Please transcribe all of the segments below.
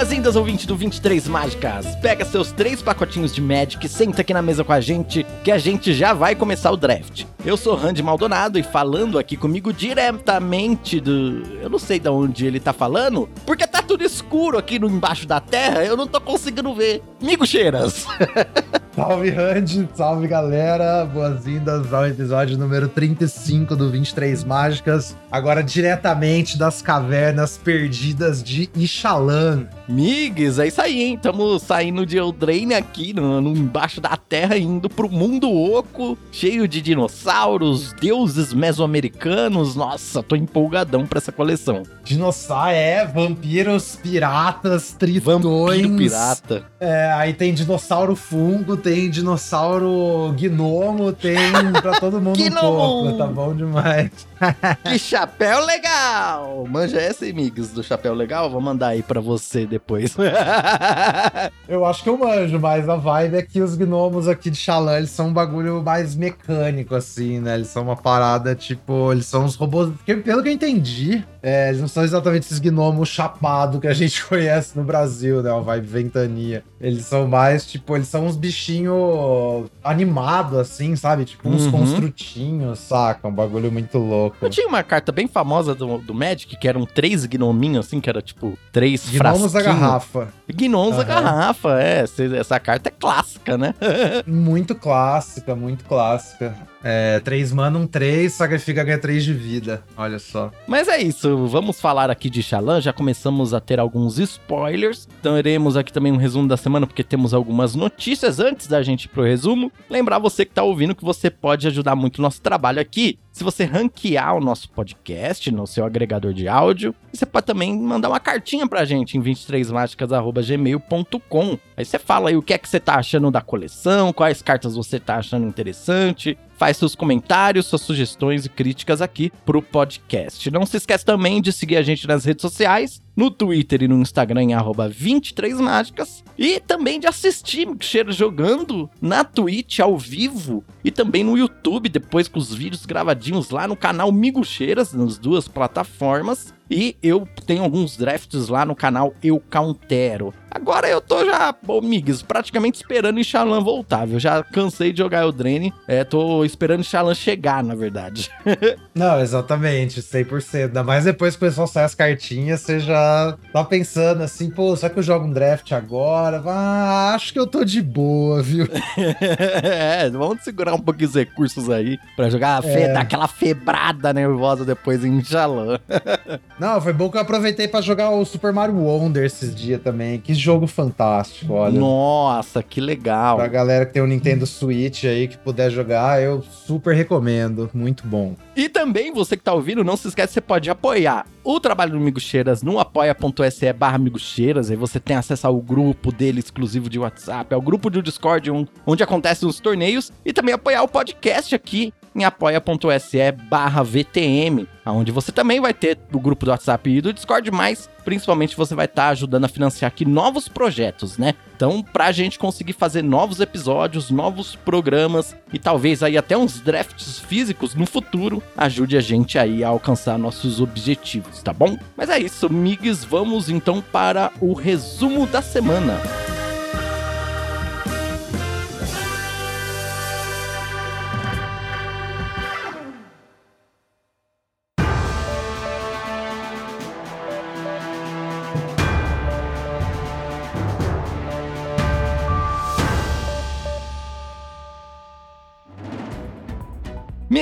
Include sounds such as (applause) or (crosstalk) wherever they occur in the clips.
Boas-vindas, ouvinte do 23 Mágicas. Pega seus três pacotinhos de Magic, senta aqui na mesa com a gente, que a gente já vai começar o draft. Eu sou Randy Maldonado e falando aqui comigo diretamente do. Eu não sei de onde ele tá falando, porque tá tudo escuro aqui no embaixo da terra, eu não tô conseguindo ver. Migo Cheiras! (laughs) Salve, Randy! Salve, galera! Boas-vindas ao episódio número 35 do 23 Mágicas. Agora diretamente das cavernas perdidas de Ixalan. Migs, é isso aí, hein? Estamos saindo de Eldraine aqui, no, no, embaixo da terra, indo pro mundo oco, cheio de dinossauros, deuses mesoamericanos. Nossa, tô empolgadão pra essa coleção. Dinossauro, é, vampiros, piratas, tritões. Vampiro pirata. É, aí tem dinossauro fungo, tem dinossauro gnomo, tem pra todo (laughs) mundo um pouco, tá bom demais. (laughs) que chapéu legal! Manja essa, amigos, do chapéu legal? Vou mandar aí pra você depois. (laughs) eu acho que eu manjo, mas a vibe é que os gnomos aqui de Xalã, eles são um bagulho mais mecânico, assim, né? Eles são uma parada, tipo, eles são uns robôs... Porque, pelo que eu entendi, é, eles não são exatamente esses gnomos chapados que a gente conhece no Brasil, né? Uma vibe ventania. Eles são mais, tipo, eles são uns bichinhos animados, assim, sabe? Tipo, uns uhum. construtinhos, saca? Um bagulho muito louco. Eu tinha uma carta bem famosa do, do Magic, que eram três gnominhos, assim, que era, tipo, três Gnomos da garrafa. Gnomos uhum. da garrafa, é. Essa carta é clássica, né? (laughs) muito clássica, muito clássica. É, 3 mana, um 3, sacrifica ganha 3 de vida. Olha só. Mas é isso, vamos falar aqui de Xalan. Já começamos a ter alguns spoilers. Então teremos aqui também um resumo da semana, porque temos algumas notícias antes da gente ir pro resumo. Lembrar você que tá ouvindo que você pode ajudar muito o nosso trabalho aqui. Se você ranquear o nosso podcast no seu agregador de áudio, você pode também mandar uma cartinha pra gente em 23mágicas.gmail.com. Aí você fala aí o que é que você tá achando da coleção, quais cartas você tá achando interessante, faz seus comentários, suas sugestões e críticas aqui pro podcast. Não se esquece também de seguir a gente nas redes sociais, no Twitter e no Instagram em 23mágicas, e também de assistir Mixer jogando na Twitch ao vivo e também no YouTube, depois com os vídeos gravadinhos lá no canal Migucheiras, nas duas plataformas. E eu tenho alguns drafts lá no canal Eu Countero. Agora eu tô já, bom, migs, praticamente esperando o Xalan voltar, viu? Já cansei de jogar o Drene, é, tô esperando o Xalan chegar, na verdade. (laughs) Não, exatamente, 100%. Ainda mais depois que o pessoal sai as cartinhas, você já tá pensando assim, pô, será que eu jogo um draft agora? Ah, acho que eu tô de boa, viu? (laughs) é, vamos segurar um pouquinho os recursos aí pra jogar, é. dar aquela febrada nervosa depois em Xalan. (laughs) Não, foi bom que eu aproveitei para jogar o Super Mario Wonder esses dias também. Que jogo fantástico, olha. Nossa, que legal. Pra galera que tem o um Nintendo Switch aí que puder jogar, eu super recomendo. Muito bom. E também, você que tá ouvindo, não se esquece, você pode apoiar o trabalho do Amigo Cheiras no apoia.se barra. Aí você tem acesso ao grupo dele exclusivo de WhatsApp, ao grupo do Discord, onde acontecem os torneios. E também apoiar o podcast aqui em apoia.se barra VTM, onde você também vai ter o grupo do WhatsApp e do Discord, mas principalmente você vai estar tá ajudando a financiar aqui novos projetos, né? Então, pra gente conseguir fazer novos episódios, novos programas e talvez aí até uns drafts físicos no futuro, ajude a gente aí a alcançar nossos objetivos, tá bom? Mas é isso, migs, vamos então para o resumo da semana.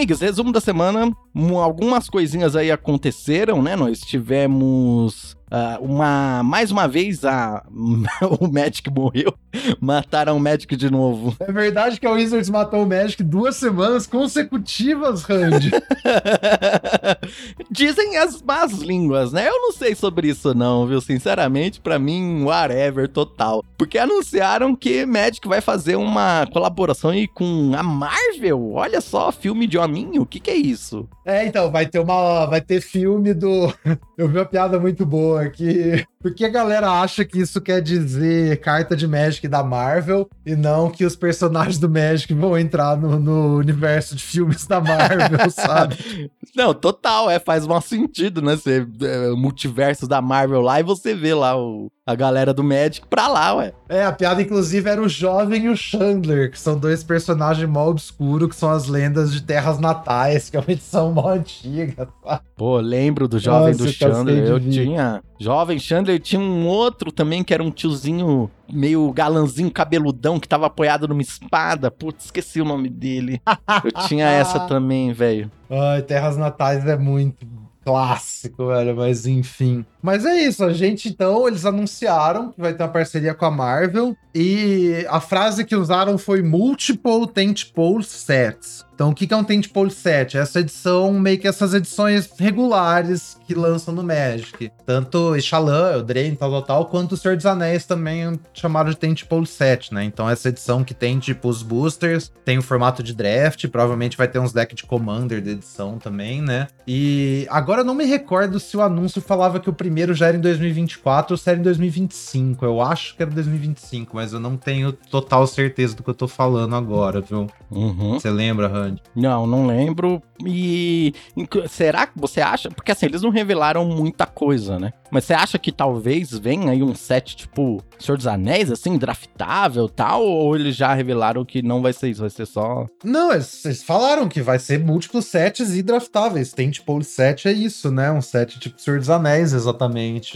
Migs, resumo da semana. Algumas coisinhas aí aconteceram, né? Nós tivemos Uh, uma, mais uma vez, a, (laughs) o Magic morreu. Mataram o Magic de novo. É verdade que a Wizards matou o Magic duas semanas consecutivas, Randy. (laughs) Dizem as más línguas, né? Eu não sei sobre isso não, viu? Sinceramente, para mim, whatever total. Porque anunciaram que Magic vai fazer uma colaboração aí com a Marvel. Olha só, filme de hominho. O que que é isso? É, então, vai ter uma vai ter filme do (laughs) Eu vi uma piada muito boa que Por que a galera acha que isso quer dizer carta de Magic da Marvel e não que os personagens do Magic vão entrar no, no universo de filmes da Marvel, (laughs) sabe? Não, total, é, faz um sentido, né? Você, é, multiverso da Marvel lá e você vê lá o, a galera do Magic pra lá, ué. É, a piada, inclusive, era o Jovem e o Chandler, que são dois personagens mó obscuros, que são as lendas de Terras Natais, que é uma edição mó antiga, tá? Pô, lembro do Jovem Nossa, do Chandler. Eu tinha. Jovem Chandler tinha um outro também que era um tiozinho meio galanzinho, cabeludão, que tava apoiado numa espada. Putz, esqueci o nome dele. Eu tinha essa (laughs) também, velho. Ai, Terras Natais é muito clássico, velho, mas enfim. Mas é isso, a gente então, eles anunciaram que vai ter uma parceria com a Marvel e a frase que usaram foi multiple tentpole sets. Então, o que é um Tentpole set? Essa edição, meio que essas edições regulares que lançam no Magic. Tanto Ixalan, Eldraine, tal, tal, tal, quanto o Senhor dos Anéis também chamaram de Tentpole set, né? Então, essa edição que tem, tipo, os boosters, tem o formato de draft, provavelmente vai ter uns decks de Commander de edição também, né? E agora eu não me recordo se o anúncio falava que o primeiro já era em 2024 ou se era em 2025. Eu acho que era 2025, mas eu não tenho total certeza do que eu tô falando agora, viu? Uhum. Você lembra, grande. Não, não lembro. E será que você acha? Porque assim, eles não revelaram muita coisa, né? Mas você acha que talvez venha aí um set tipo Senhor dos Anéis, assim, draftável tal? Ou eles já revelaram que não vai ser isso, vai ser só. Não, eles, falaram que vai ser múltiplos sets e draftáveis. Tem tipo o set é isso, né? Um set tipo Senhor dos Anéis, exatamente.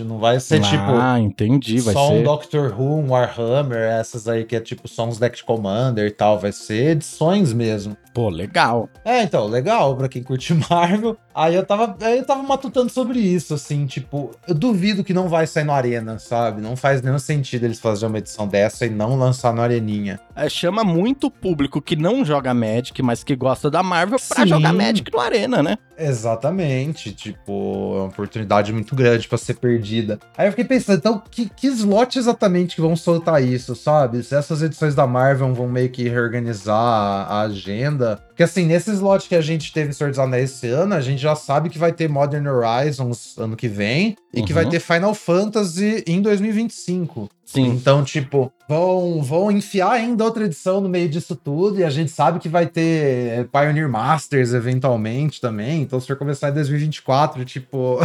Não vai ser ah, tipo. Ah, entendi. Vai só ser... um Doctor Who, um Warhammer, essas aí que é tipo só uns deck Commander e tal. Vai ser edições mesmo. Pô, legal. É, então, legal pra quem curte (laughs) Marvel. Aí eu tava, aí eu tava matutando sobre isso, assim, tipo, eu duvido que não vai sair no Arena, sabe? Não faz nenhum sentido eles fazerem uma edição dessa e não lançar no Areninha. É, chama muito público que não joga Magic, mas que gosta da Marvel pra Sim. jogar Magic no Arena, né? Exatamente, tipo, é uma oportunidade muito grande para ser perdida. Aí eu fiquei pensando, então, que, que slot exatamente que vão soltar isso, sabe? Se essas edições da Marvel vão meio que reorganizar a agenda, porque assim, nesse slot que a gente teve Senhor dos Anéis esse ano, a gente já sabe que vai ter Modern Horizons ano que vem e uhum. que vai uhum. ter Final Fantasy em 2025. Sim. Então, tipo, vão, vão enfiar ainda outra edição no meio disso tudo, e a gente sabe que vai ter Pioneer Masters eventualmente também. Então, se for começar em 2024, tipo.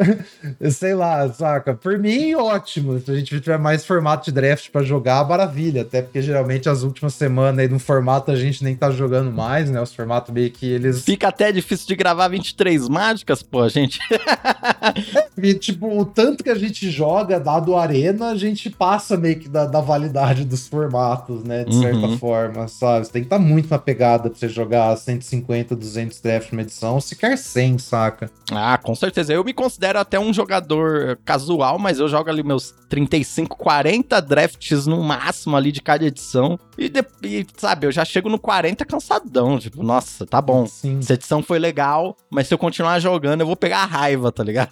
(laughs) sei lá, saca? Por mim, ótimo. Se a gente tiver mais formato de draft para jogar, maravilha. Até porque geralmente as últimas semanas aí no formato a gente nem tá jogando mais, né? Os formatos meio que eles. Fica até difícil de gravar 23 mágicas, pô, gente. é, (laughs) tipo, o tanto que a gente joga, dado arena, a gente passa meio que da, da validade dos formatos, né? De certa uhum. forma, sabe? Você tem que estar tá muito na pegada pra você jogar 150, 200 drafts numa edição, sequer 100, saca? Ah, com certeza. Eu me considero até um jogador casual, mas eu jogo ali meus 35, 40 drafts no máximo ali de cada edição. E, de, e, sabe, eu já chego no 40 cansadão. Tipo, nossa, tá bom. Sim. Essa edição foi legal, mas se eu continuar jogando, eu vou pegar a raiva, tá ligado?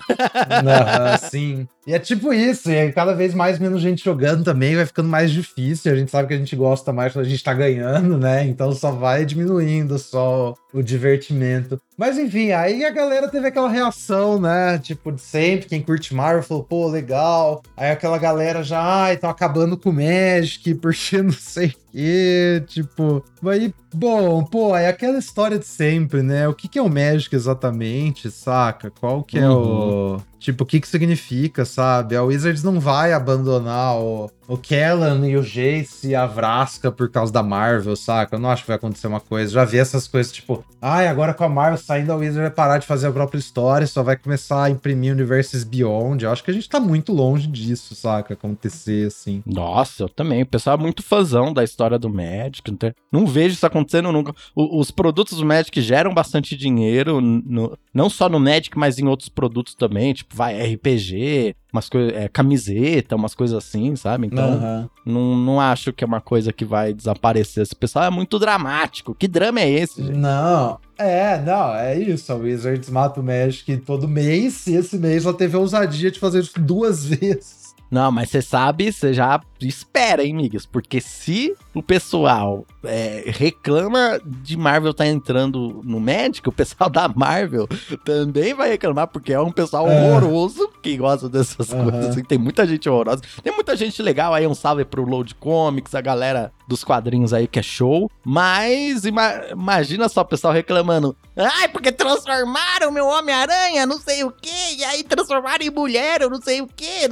Não, sim. E é tipo isso, e cada vez mais menos gente jogando também, vai ficando mais difícil. A gente sabe que a gente gosta mais quando a gente tá ganhando, né? Então só vai diminuindo só o divertimento. Mas enfim, aí a galera teve aquela reação, né? Tipo, de sempre, quem curte Marvel falou, pô, legal. Aí aquela galera já, ai, estão acabando com o Magic, porque (laughs) não sei o quê. Tipo, aí, bom, pô, é aquela história de sempre, né? O que, que é o Magic exatamente, saca? Qual que é uhum. o Tipo, o que que significa, sabe? A Wizards não vai abandonar o, o Kellan e o Jace e a Vraska por causa da Marvel, saca? Eu não acho que vai acontecer uma coisa. Já vi essas coisas, tipo, ai, agora com a Marvel saindo, a Wizard vai parar de fazer a própria história, só vai começar a imprimir Universes Beyond. Eu acho que a gente tá muito longe disso, saca? Acontecer, assim. Nossa, eu também. O pessoal é muito fãzão da história do Magic. Não, tem... não vejo isso acontecendo nunca. O, os produtos do Magic geram bastante dinheiro, no... não só no Magic, mas em outros produtos também, tipo, vai, RPG, umas coisas, é, camiseta, umas coisas assim, sabe? Então, uhum. não, não acho que é uma coisa que vai desaparecer. Esse pessoal é muito dramático. Que drama é esse, gente? Não, é, não, é isso. A Wizards mata o Magic todo mês, e esse mês ela teve a ousadia de fazer isso duas (laughs) vezes. Não, mas você sabe, você já espera, hein, migas? Porque se o pessoal é, reclama de Marvel tá entrando no Magic, o pessoal da Marvel também vai reclamar, porque é um pessoal é. horroroso que gosta dessas uhum. coisas. Assim, tem muita gente horrorosa. Tem muita gente legal aí, um salve pro Load Comics, a galera dos quadrinhos aí que é show. Mas ima imagina só o pessoal reclamando. Ai, porque transformaram meu Homem-Aranha, não sei o quê, e aí transformaram em mulher, eu não sei o quê.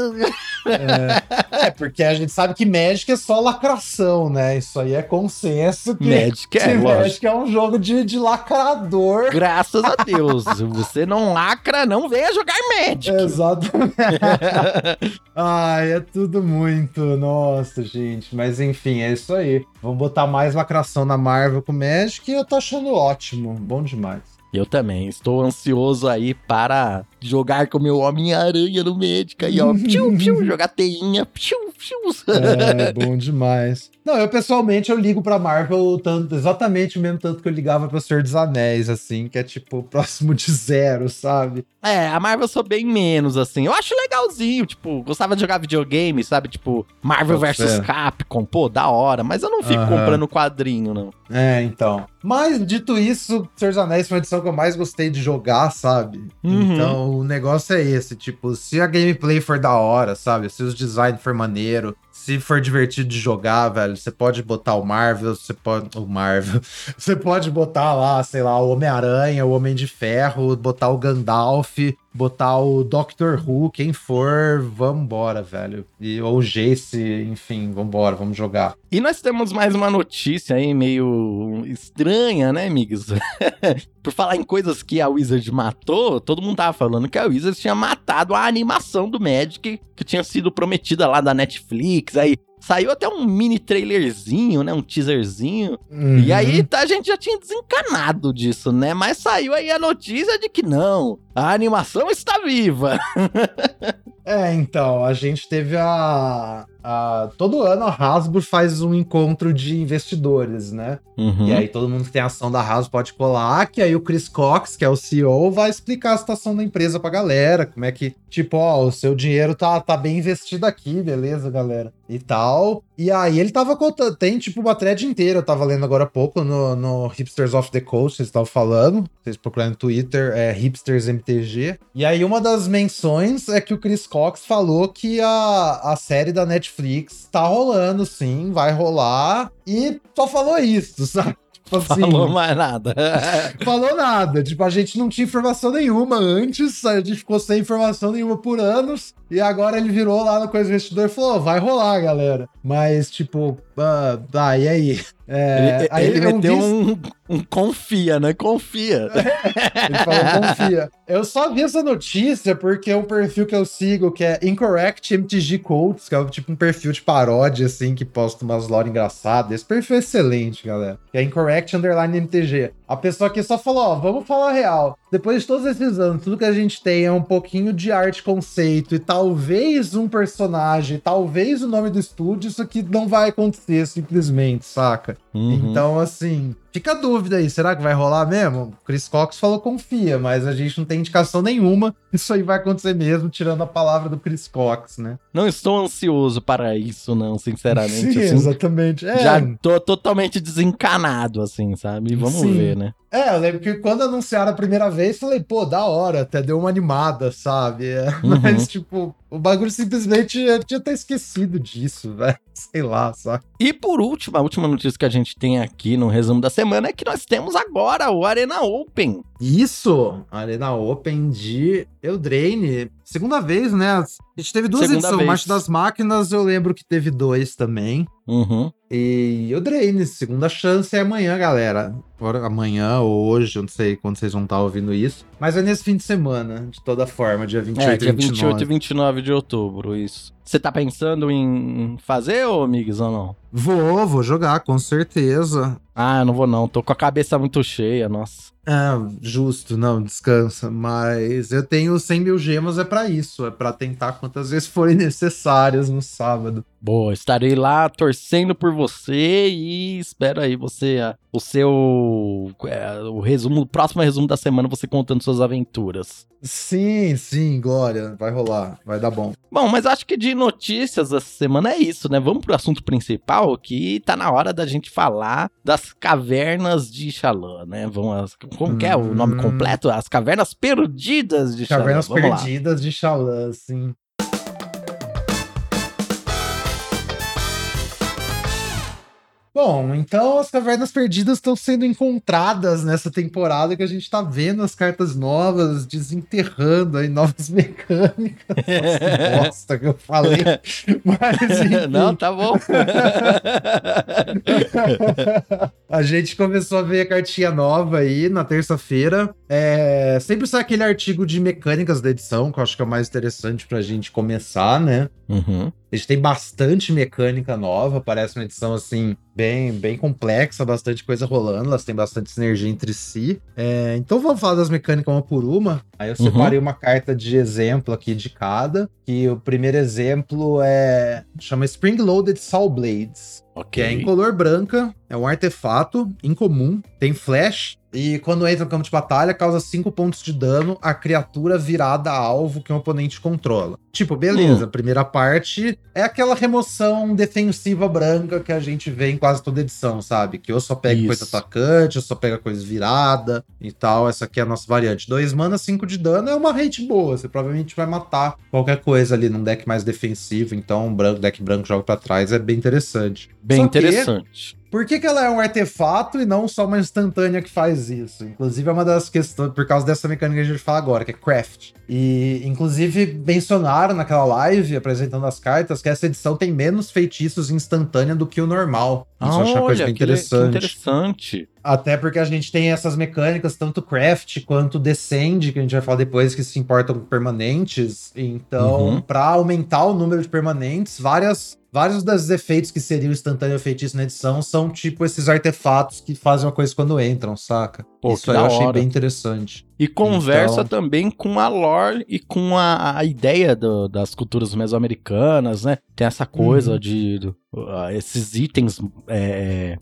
É, é, porque a gente sabe que Magic é só lacração, né? Isso aí é consenso que Magic é, Magic é um jogo de, de lacrador. Graças a Deus. (laughs) você não lacra, não venha jogar Magic. Exatamente. (laughs) Ai, é tudo muito. Nossa, gente. Mas enfim, é isso aí. Vamos botar mais lacração na Marvel com Magic e eu tô achando ótimo. Bom demais. Eu também. Estou ansioso aí para jogar com meu Homem-Aranha no médico aí, ó. (laughs) piu, piu, jogar teinha. Piu, piu. É, (laughs) bom demais. Não, eu pessoalmente eu ligo pra Marvel tanto, exatamente o mesmo tanto que eu ligava pro Senhor dos Anéis, assim, que é tipo (laughs) próximo de zero, sabe? É, a Marvel eu sou bem menos, assim. Eu acho legalzinho, tipo, gostava de jogar videogame, sabe? Tipo, Marvel vs Capcom, pô, da hora. Mas eu não fico comprando quadrinho, não. É, então. Mas, dito isso, Senhor dos Anéis foi uma edição que eu mais gostei de jogar, sabe? Uhum. Então, o negócio é esse, tipo, se a gameplay for da hora, sabe? Se os designs for maneiro, se for divertido de jogar, velho, você pode botar o Marvel, você pode. O Marvel. (laughs) Você pode botar lá, sei lá, o Homem-Aranha, o Homem de Ferro, botar o Gandalf, botar o Doctor Who, quem for, vambora, velho. E, ou Jace, enfim, vambora, vamos jogar. E nós temos mais uma notícia aí meio estranha, né, amigos? (laughs) Por falar em coisas que a Wizard matou, todo mundo tava falando que a Wizard tinha matado a animação do Magic que tinha sido prometida lá da Netflix. Aí saiu até um mini trailerzinho, né? Um teaserzinho. Uhum. E aí tá, a gente já tinha desencanado disso, né? Mas saiu aí a notícia de que não, a animação está viva. (laughs) é, então, a gente teve a, Uh, todo ano a Hasbro faz um encontro de investidores, né? Uhum. E aí todo mundo que tem ação da Hasbro pode colar, que aí o Chris Cox, que é o CEO, vai explicar a situação da empresa pra galera, como é que, tipo, ó, o seu dinheiro tá, tá bem investido aqui, beleza, galera? E tal. E aí ele tava contando, tem tipo uma thread inteira, eu tava lendo agora há pouco no, no Hipsters of the Coast, vocês estavam falando, vocês procurando no Twitter, é Hipsters MTG. E aí uma das menções é que o Chris Cox falou que a, a série da Netflix Netflix tá rolando, sim, vai rolar. E só falou isso, (laughs) sabe? Tipo assim, falou mais nada. (laughs) falou nada. Tipo, a gente não tinha informação nenhuma antes, a gente ficou sem informação nenhuma por anos. E agora ele virou lá no Coisa Investidor e falou: vai rolar, galera. Mas, tipo, ah, tá, e aí? É, ele, aí ele, ele meteu um, um, confia, né? Confia. (laughs) ele falou confia. Eu só vi essa notícia porque é um perfil que eu sigo, que é Incorrect MTG Codes, que é tipo um perfil de paródia, assim, que posta umas lore engraçadas. Esse perfil é excelente, galera. Que é Incorrect Underline MTG. A pessoa aqui só falou, ó, vamos falar real. Depois de todos esses anos, tudo que a gente tem é um pouquinho de arte conceito e talvez um personagem, talvez o nome do estúdio, isso aqui não vai acontecer simplesmente, saca? Uhum. Então, assim, fica a dúvida aí, será que vai rolar mesmo? Chris Cox falou confia, mas a gente não tem indicação nenhuma. Isso aí vai acontecer mesmo, tirando a palavra do Chris Cox, né? Não estou ansioso para isso, não, sinceramente. Sim, assim, exatamente. É. Já tô totalmente desencanado, assim, sabe? Vamos Sim. ver, né? É, eu lembro que quando anunciaram a primeira vez, falei, pô, da hora, até deu uma animada, sabe? É, (laughs) uhum. Mas, tipo, o bagulho simplesmente eu tinha até esquecido disso, (laughs) velho. Sei lá, sabe? E por último, a última notícia que a gente tem aqui no resumo da semana é que nós temos agora o Arena Open. Isso! Arena Open de Eldraine. Segunda vez, né? A gente teve duas Segunda edições. Marcha das Máquinas, eu lembro que teve dois também. Uhum. E Eldraine, segunda chance é amanhã, galera. Amanhã ou hoje, eu não sei quando vocês vão estar ouvindo isso. Mas é nesse fim de semana, de toda forma, dia 28 é, dia e 29. 28 e 29 de outubro, isso. Você tá pensando em fazer, ô Migs, ou não? Vou, vou jogar, com certeza. Ah, eu não vou não, tô com a cabeça muito cheia, nossa. Ah, justo, não, descansa. Mas eu tenho 100 mil gemas, é para isso. É para tentar quantas vezes forem (laughs) necessárias no sábado. Boa, estarei lá torcendo por você e espero aí você, o seu, é, o resumo, o próximo resumo da semana, você contando suas aventuras. Sim, sim, Glória. Vai rolar, vai dar bom. Bom, mas acho que de notícias essa semana é isso, né? Vamos pro assunto principal, que tá na hora da gente falar das cavernas de Xalã, né? Vamos, como que é o nome hum. completo? As cavernas perdidas de Xalã. Cavernas perdidas lá. de Xalã, sim. Bom, então as cavernas perdidas estão sendo encontradas nessa temporada que a gente tá vendo as cartas novas, desenterrando aí novas (laughs) mecânicas. Nossa, bosta que eu falei. (laughs) Mas, enfim. Não, tá bom. (laughs) a gente começou a ver a cartinha nova aí na terça-feira. É, sempre sai aquele artigo de mecânicas da edição, que eu acho que é o mais interessante pra gente começar, né? Uhum. A gente tem bastante mecânica nova, parece uma edição assim, bem, bem complexa, bastante coisa rolando, elas têm bastante sinergia entre si. É, então vamos falar das mecânicas uma por uma. Aí eu separei uhum. uma carta de exemplo aqui de cada. Que o primeiro exemplo é. chama Spring Loaded Saw Blades. Ok. Que é em color branca, é um artefato incomum, tem flash, e quando entra no campo de batalha, causa 5 pontos de dano a criatura virada a alvo que o oponente controla. Tipo, beleza, hum. primeira parte é aquela remoção defensiva branca que a gente vê em quase toda edição, sabe? Que ou só pega Isso. coisa atacante, ou só pega coisa virada e tal. Essa aqui é a nossa variante. 2 mana, 5 de dano é uma rate boa. Você provavelmente vai matar qualquer coisa ali num deck mais defensivo. Então, um branco, deck branco joga para trás é bem interessante. Bem só interessante. Que por que, que ela é um artefato e não só uma instantânea que faz isso? Inclusive, é uma das questões, por causa dessa mecânica que a gente fala agora, que é craft. E, inclusive, mencionaram naquela live, apresentando as cartas, que essa edição tem menos feitiços instantânea do que o normal. Isso ah, eu acho uma coisa bem interessante. Que interessante. Até porque a gente tem essas mecânicas, tanto craft quanto descend, que a gente vai falar depois, que se importam com permanentes. Então, uhum. para aumentar o número de permanentes, várias vários dos efeitos que seriam instantâneo feitiço na edição são tipo esses artefatos que fazem uma coisa quando entram, saca? Pô, Isso aí eu achei bem interessante. E conversa então... também com a lore e com a, a ideia do, das culturas mesoamericanas, né? Tem essa coisa uhum. de, de uh, esses itens é,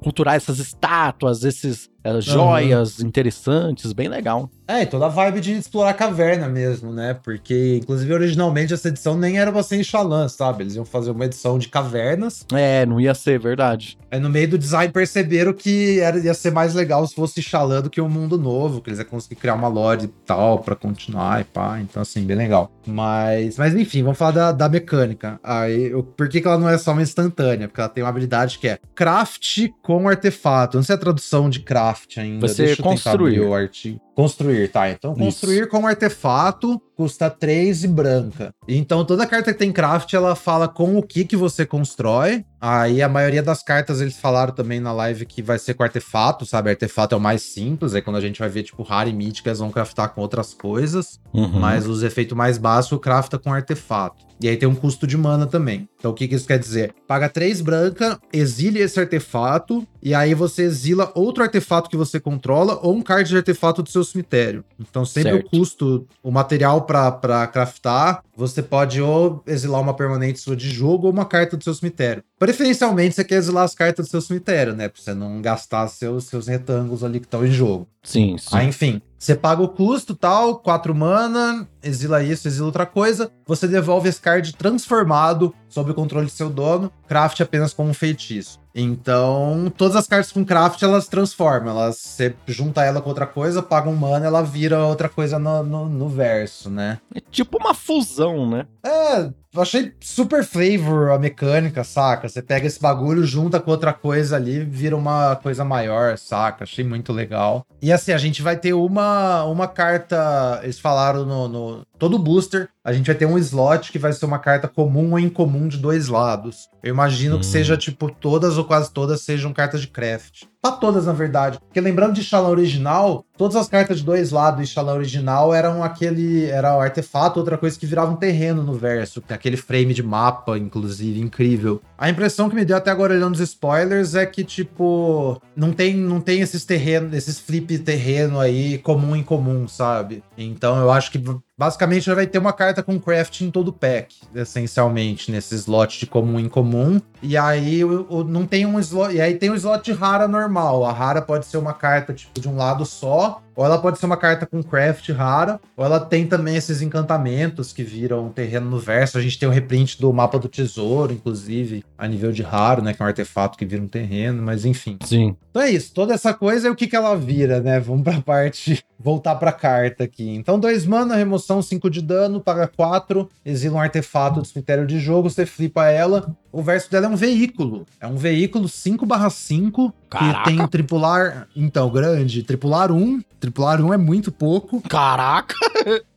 culturais, essas estátuas, esses uh, joias uhum. interessantes, bem legal. É, toda a vibe de explorar a caverna mesmo, né? Porque, inclusive, originalmente essa edição nem era você em Xalã, sabe? Eles iam fazer uma edição de cavernas. É, não ia ser, verdade. Aí no meio do design perceberam que era, ia ser mais legal se fosse Xalã do que o um mundo novo, que eles iam conseguir criar uma lore e tal pra continuar e pá. Então, assim, bem legal. Mas, mas enfim, vamos falar da, da mecânica. Aí, eu, por que, que ela não é só uma instantânea? Porque ela tem uma habilidade que é craft com artefato. Não sei a tradução de craft ainda. Você Deixa construir. o artigo. Construir, tá? Então, construir Isso. com artefato custa 3 e branca. Então, toda carta que tem craft, ela fala com o que que você constrói. Aí, a maioria das cartas, eles falaram também na live que vai ser com artefato, sabe? Artefato é o mais simples. Aí, quando a gente vai ver, tipo, rara e míticas, vão craftar com outras coisas. Uhum. Mas os efeitos mais básicos, crafta com artefato. E aí tem um custo de mana também. Então o que, que isso quer dizer? Paga 3 branca, exile esse artefato, e aí você exila outro artefato que você controla ou um card de artefato do seu cemitério. Então sempre certo. o custo, o material para craftar, você pode ou exilar uma permanente sua de jogo ou uma carta do seu cemitério. Preferencialmente você quer exilar as cartas do seu cemitério, né? Pra você não gastar seus, seus retângulos ali que estão em jogo. Sim, sim. Aí, enfim, você paga o custo, tal, 4 mana, exila isso, exila outra coisa, você devolve esse card transformado sob o controle de seu dono, craft apenas como um feitiço. Então, todas as cartas com craft, elas transformam. Elas, você junta ela com outra coisa, paga um mana, ela vira outra coisa no, no, no verso, né? É tipo uma fusão, né? É, eu achei super flavor a mecânica, saca? Você pega esse bagulho, junta com outra coisa ali, vira uma coisa maior, saca? Achei muito legal. E assim, a gente vai ter uma, uma carta. Eles falaram no, no todo booster, a gente vai ter um slot que vai ser uma carta comum ou incomum de dois lados. Eu imagino hum. que seja, tipo, todas ou quase todas sejam cartas de craft. Pra todas, na verdade. Porque lembrando de Xalã original, todas as cartas de dois lados de Xalã original eram aquele. Era um artefato, outra coisa que virava um terreno no verso. Aquele frame de mapa, inclusive, incrível. A impressão que me deu até agora olhando os spoilers é que, tipo, não tem, não tem esses terrenos, esses flip terreno aí comum em comum, sabe? Então eu acho que Basicamente, já vai ter uma carta com craft em todo o pack, essencialmente, nesse slot de comum em comum. E aí o, o, não tem um slot. E aí tem um slot de rara normal. A rara pode ser uma carta, tipo, de um lado só, ou ela pode ser uma carta com craft rara, ou ela tem também esses encantamentos que viram terreno no verso. A gente tem o reprint do mapa do tesouro, inclusive, a nível de raro, né? Que é um artefato que vira um terreno, mas enfim. Sim. Então é isso, toda essa coisa é o que, que ela vira, né? Vamos pra parte, (laughs) voltar pra carta aqui. Então, dois mana, remoção 5 de dano, paga 4, exila um artefato do cemitério de jogo, você flipa ela. O verso dela é um veículo. É um veículo 5/5 que tem tripular, então, grande, tripular 1. Tripular 1 é muito pouco. Caraca!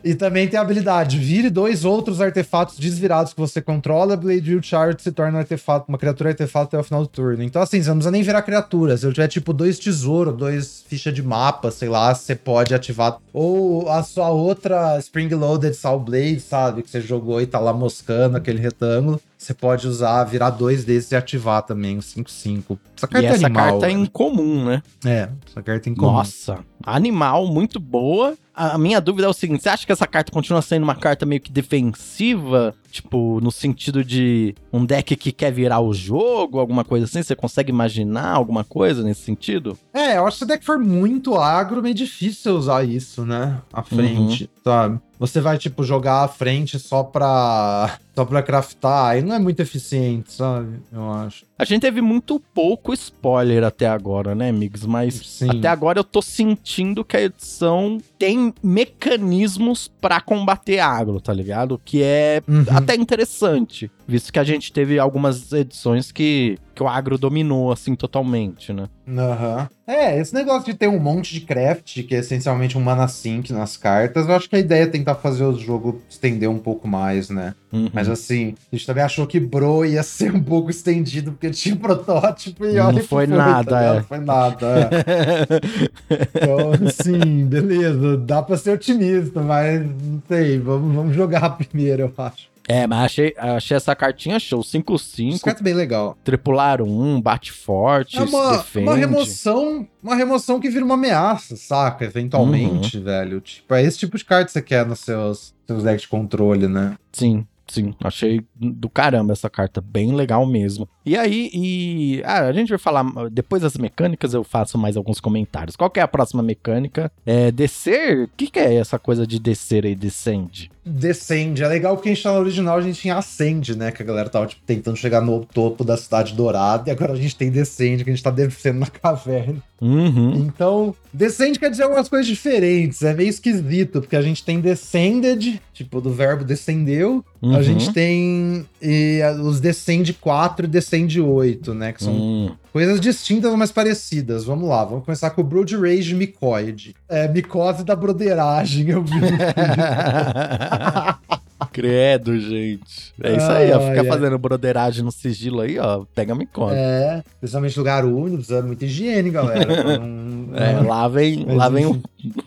E também tem a habilidade: vire dois outros artefatos desvirados que você controla. Blade Wield Shard se torna um artefato, uma criatura artefato até o final do turno. Então, assim, você não precisa nem virar criatura. Se eu tiver, tipo, dois tesouros, dois fichas de mapa, sei lá, você pode ativar. Ou a sua outra Spring Loaded Soul Blade, sabe? Que você jogou e tá lá moscando aquele retângulo. Você pode usar, virar dois desses e ativar também, o 5-5. Essa carta e é essa animal, carta é incomum, né? É, essa carta é incomum. Nossa, animal, muito boa. A minha dúvida é o seguinte: você acha que essa carta continua sendo uma carta meio que defensiva? Tipo, no sentido de um deck que quer virar o jogo, alguma coisa assim? Você consegue imaginar alguma coisa nesse sentido? É, eu acho que se o deck for muito agro, meio difícil usar isso, né? À frente, uhum. sabe? Você vai, tipo, jogar à frente só pra. só pra craftar. Aí não é muito eficiente, sabe? Eu acho. A gente teve muito pouco spoiler até agora, né, amigos? Mas Sim. até agora eu tô sentindo que a edição tem mecanismos para combater agro, tá ligado? Que é uhum. até interessante, visto que a gente teve algumas edições que que o agro dominou, assim, totalmente, né? Aham. Uhum. É, esse negócio de ter um monte de craft, que é essencialmente um mana sync nas cartas, eu acho que a ideia é tentar fazer o jogo estender um pouco mais, né? Uhum. Mas assim, a gente também achou que Bro ia (laughs) ser um pouco estendido, porque tinha protótipo e olha Não foi, foi nada, tá é. Não foi nada, é. (laughs) então, sim, beleza, dá pra ser otimista, mas não sei, vamos, vamos jogar (laughs) primeiro, eu acho. É, mas achei, achei essa cartinha show. 5-5. Carta bem legal. Tripular 1, bate forte, é uma, defende. Uma remoção, uma remoção que vira uma ameaça, saca? Eventualmente, uhum. velho. Tipo, é esse tipo de carta que você quer nos seus, seus decks de controle, né? Sim. Sim, achei do caramba essa carta, bem legal mesmo. E aí, e. Ah, a gente vai falar. Depois das mecânicas, eu faço mais alguns comentários. Qual é a próxima mecânica? É descer? O que, que é essa coisa de descer e descende? Descende. É legal porque a gente tá no original, a gente tinha ascende, né? Que a galera tava tipo, tentando chegar no topo da cidade dourada. E agora a gente tem descende, que a gente tá descendo na (laughs) caverna. Uhum. Então, descende quer dizer algumas coisas diferentes. É meio esquisito, porque a gente tem descended, tipo, do verbo descendeu. Uhum. A gente tem e, os descende 4 e descende 8, né? Que são uhum. Coisas distintas, mas parecidas. Vamos lá, vamos começar com o Brood Rage Micoid. É, micose da broderagem, eu vi. (laughs) Credo, gente. É isso aí, ó. Fica é. fazendo broderagem no sigilo aí, ó. Pega me conta. É, principalmente lugar precisa muita higiene, galera. (laughs) Não, é, lavem, lavem, um,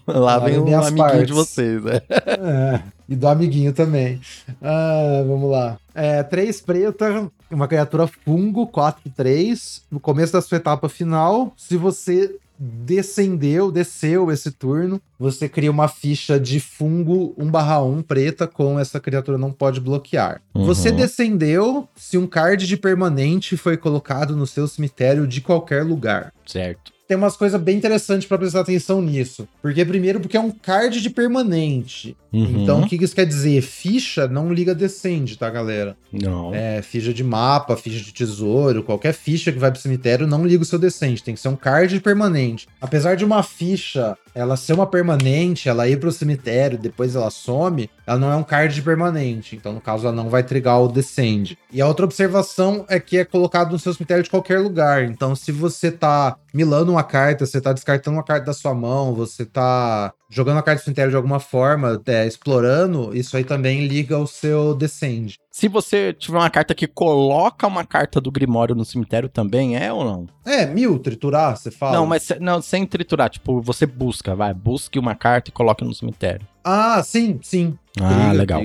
lavem um amiguinho partes. de vocês, né? É, e do amiguinho também. Ah, vamos lá. É, três preta, uma criatura fungo, 4-3. No começo da sua etapa final, se você descendeu, desceu esse turno, você cria uma ficha de fungo 1/1 preta com essa criatura não pode bloquear. Uhum. Você descendeu se um card de permanente foi colocado no seu cemitério de qualquer lugar. Certo tem umas coisas bem interessantes para prestar atenção nisso. Porque, primeiro, porque é um card de permanente. Uhum. Então, o que isso quer dizer? Ficha não liga descende, tá, galera? Não. É, ficha de mapa, ficha de tesouro, qualquer ficha que vai pro cemitério não liga o seu descende. Tem que ser um card permanente. Apesar de uma ficha ela ser uma permanente, ela ir pro cemitério, depois ela some, ela não é um card permanente. Então, no caso, ela não vai trigar o descende. E a outra observação é que é colocado no seu cemitério de qualquer lugar. Então, se você tá milando uma carta, você tá descartando uma carta da sua mão, você tá jogando a carta do cemitério de alguma forma, é, explorando, isso aí também liga o seu descende. Se você tiver uma carta que coloca uma carta do Grimório no cemitério também, é ou não? É, mil, triturar, você fala? Não, mas não, sem triturar, tipo, você busca, vai, busque uma carta e coloque no cemitério. Ah, sim, sim. Ah, legal.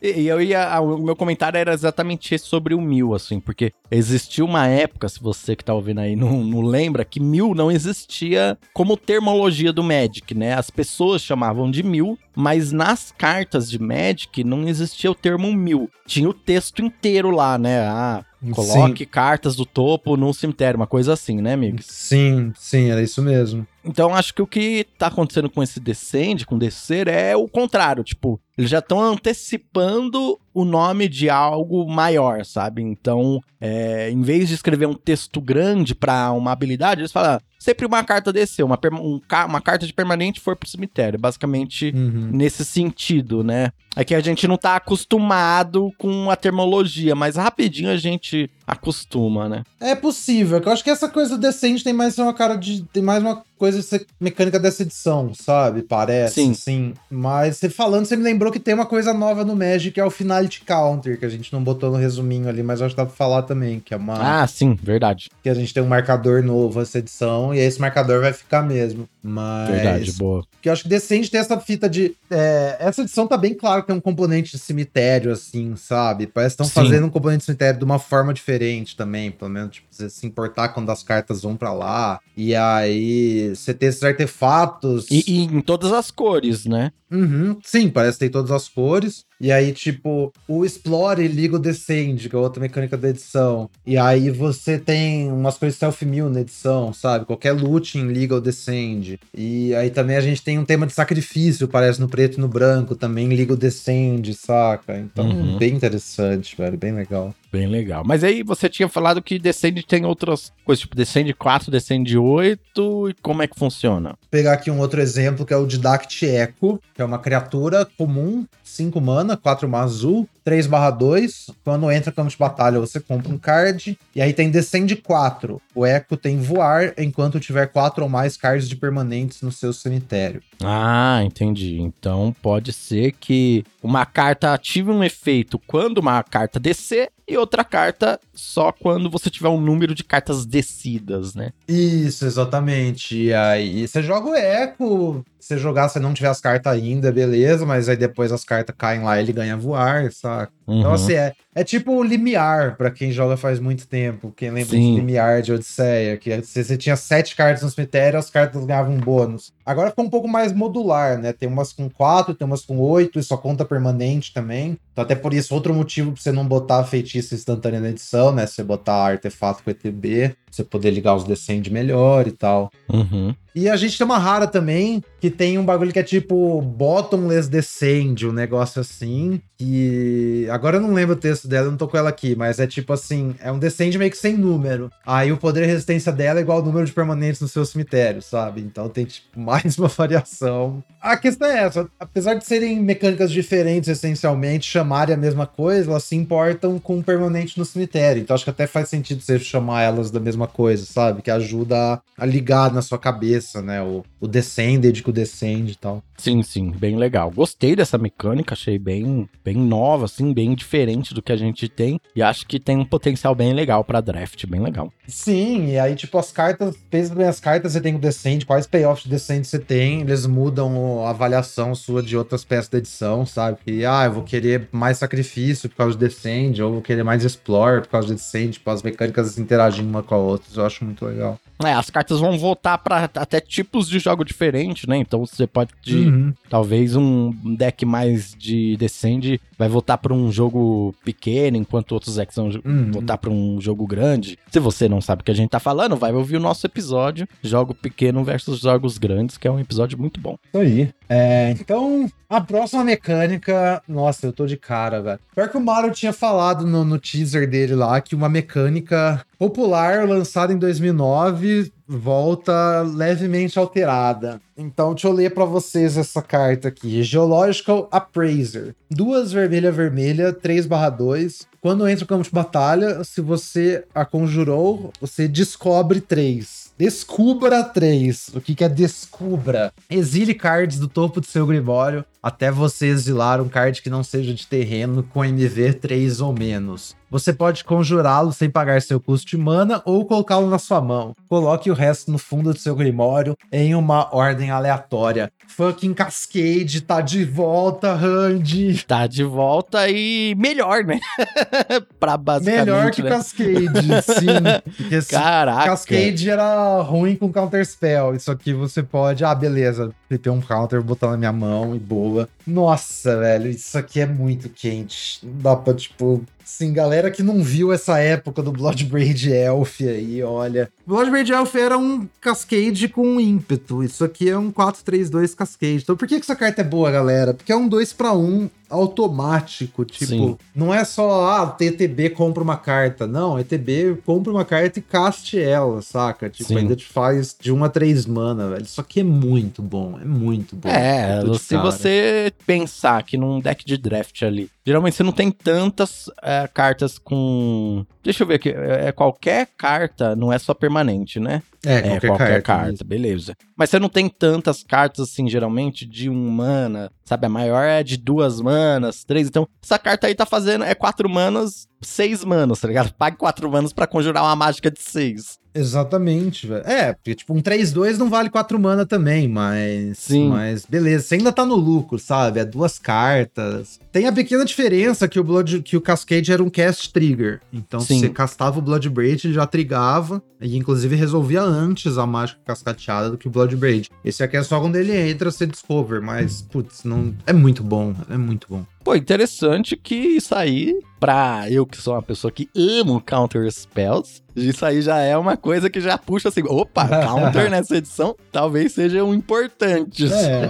E, e, eu ia. O meu comentário era exatamente esse sobre o mil, assim, porque existiu uma época, se você que tá ouvindo aí não, não lembra, que mil não existia como termologia do Magic, né? As pessoas chamavam de mil, mas nas cartas de Magic não existia o termo mil. Tinha o texto inteiro lá, né? Ah, Coloque sim. cartas do topo num cemitério, uma coisa assim, né, amigo? Sim, sim, era isso mesmo. Então acho que o que tá acontecendo com esse Descend, com Descer, é o contrário. Tipo, eles já estão antecipando o nome de algo maior, sabe? Então, é, em vez de escrever um texto grande para uma habilidade, eles falam, sempre uma carta desceu, uma, um, uma carta de permanente for pro cemitério. Basicamente, uhum. nesse sentido, né? É que a gente não tá acostumado com a termologia, mas rapidinho a gente acostuma, né? É possível, eu acho que essa coisa decente tem mais uma cara de. tem mais uma coisa de mecânica dessa edição, sabe? Parece, sim. sim. Mas você falando, você me lembrou que tem uma coisa nova no Magic, que é o Finality Counter, que a gente não botou no resuminho ali, mas acho que dá pra falar também, que é uma... Ah, sim, verdade. Que a gente tem um marcador novo essa edição, e esse marcador vai ficar mesmo. Mas... Verdade, boa. Que eu acho que decente ter essa fita de... É... Essa edição tá bem claro que tem um componente de cemitério, assim, sabe? Parece que estão fazendo um componente de cemitério de uma forma diferente também, pelo menos, tipo, você se importar quando as cartas vão para lá, e aí você ter esses artefatos. E, e, em todas as cores, né? Uhum, sim, parece que tem todas as cores. E aí, tipo, o Explore liga o Descend, que é outra mecânica da edição. E aí você tem umas coisas self-mill na edição, sabe? Qualquer looting liga o Descend. E aí também a gente tem um tema de sacrifício, parece no preto e no branco, também liga o Descend, saca? Então, uhum. bem interessante, velho, bem legal. Bem legal. Mas aí você tinha falado que Descend tem outras coisas, tipo Descend 4, Descend 8, e como é que funciona? Vou pegar aqui um outro exemplo, que é o Didact Echo, que é uma criatura comum, 5 mana, 4 mana azul, 3 barra 2. Quando entra campo de batalha, você compra um card. E aí tem Descend 4. O Echo tem voar enquanto tiver 4 ou mais cards de permanentes no seu cemitério. Ah, entendi. Então pode ser que uma carta ative um efeito quando uma carta descer e outra carta só quando você tiver um número de cartas descidas, né? Isso, exatamente. E aí você joga o Echo. Se jogar, se não tiver as cartas ainda, beleza, mas aí depois as cartas caem lá e ele ganha voar, saca? Uhum. Então, assim, é, é tipo o limiar, para quem joga faz muito tempo. Quem lembra Sim. de limiar de Odisseia, que se você tinha sete cartas no cemitério, as cartas ganhavam um bônus. Agora ficou um pouco mais modular, né? Tem umas com quatro, tem umas com oito, e só conta permanente também. Então, até por isso, outro motivo pra você não botar feitiço instantâneo na edição, né? Você botar artefato com ETB, você poder ligar os descend melhor e tal. Uhum. E a gente tem uma rara também, que tem um bagulho que é tipo Bottomless Descend, um negócio assim. Que. Agora eu não lembro o texto dela, eu não tô com ela aqui, mas é tipo assim: é um Descend meio que sem número. Aí o poder e resistência dela é igual ao número de permanentes no seu cemitério, sabe? Então tem tipo (laughs) mais uma variação. A questão é essa: apesar de serem mecânicas diferentes essencialmente, chamarem a mesma coisa, elas se importam com o permanente no cemitério. Então acho que até faz sentido você chamar elas da mesma coisa, sabe? Que ajuda a, ligar na sua cabeça né? O, o Descended com o Descend e tal. Sim, sim, bem legal. Gostei dessa mecânica, achei bem, bem nova, assim, bem diferente do que a gente tem. E acho que tem um potencial bem legal para draft, bem legal. Sim, e aí, tipo, as cartas, pensa bem as cartas, você tem o Descend, quais payoffs de Descend você tem, eles mudam a avaliação sua de outras peças da edição, sabe? Que, ah, eu vou querer mais sacrifício por causa do Descend, ou vou querer mais Explore por causa do Descend, tipo, as mecânicas interagindo uma com a outra, eu acho muito legal. É, as cartas vão voltar para até tipos de jogo diferentes, né? Então você pode. Uhum. Talvez um deck mais de Descend vai voltar para um jogo pequeno, enquanto outros decks vão uhum. voltar para um jogo grande. Se você não sabe o que a gente tá falando, vai ouvir o nosso episódio Jogo Pequeno versus Jogos Grandes, que é um episódio muito bom. Isso aí. É, então, a próxima mecânica. Nossa, eu tô de cara, velho. Pior que o Mario tinha falado no, no teaser dele lá que uma mecânica popular lançada em 2009 volta levemente alterada. Então, deixa eu ler para vocês essa carta aqui. Geological Appraiser. Duas vermelha vermelha, 3/2. Quando entra no campo de batalha, se você a conjurou, você descobre 3. Descubra 3. O que, que é descubra? Exile cards do topo do seu grimório até você exilar um card que não seja de terreno com MV 3 ou menos. Você pode conjurá-lo sem pagar seu custo de mana ou colocá-lo na sua mão. Coloque o resto no fundo do seu grimório em uma ordem aleatória. Fucking Cascade tá de volta, Randy. Tá de volta e melhor, né? (laughs) pra basicamente. Melhor que né? Cascade, (laughs) sim. Porque Caraca. Cascade era ruim com Counterspell. Isso aqui você pode. Ah, beleza. Flipei um counter, botar na minha mão e boa. Nossa, velho, isso aqui é muito quente. Dá pra, tipo, Sim, galera que não viu essa época do Bloodbraid Elf aí, olha. Bloodbraid Elf era um Cascade com ímpeto. Isso aqui é um 4-3-2 Cascade. Então por que, que essa carta é boa, galera? Porque é um 2 para 1 automático, tipo, Sim. não é só, ah, ETB compra uma carta. Não, ETB compra uma carta e caste ela, saca? Tipo, Sim. ainda te faz de 1 a 3 mana, velho. Isso aqui é muito bom, é muito bom. É, se cara. você pensar que num deck de draft ali, geralmente você não tem tantas é, cartas com. Deixa eu ver aqui, é, é, qualquer carta não é só permanente, né? É, qualquer, é, qualquer carta, carta beleza. Mas você não tem tantas cartas assim, geralmente, de um mana, sabe? A maior é de duas manas, três. Então, essa carta aí tá fazendo, é quatro manas, seis manas, tá ligado? Pague quatro manas para conjurar uma mágica de seis. Exatamente, velho. É, porque, tipo, um 3-2 não vale 4 mana também, mas. Sim. Mas beleza, você ainda tá no lucro, sabe? É duas cartas. Tem a pequena diferença que o Blood, que o Cascade era um cast trigger. Então, Sim. se você castava o Blood Braid, ele já trigava e inclusive resolvia antes a mágica cascateada do que o Blood Braid. Esse aqui é só quando ele entra, você discover, mas putz, não é muito bom, é muito bom. Pô, interessante que isso aí, pra eu que sou uma pessoa que amo counter spells, isso aí já é uma coisa que já puxa assim, opa, (laughs) counter nessa edição talvez seja um importante. É,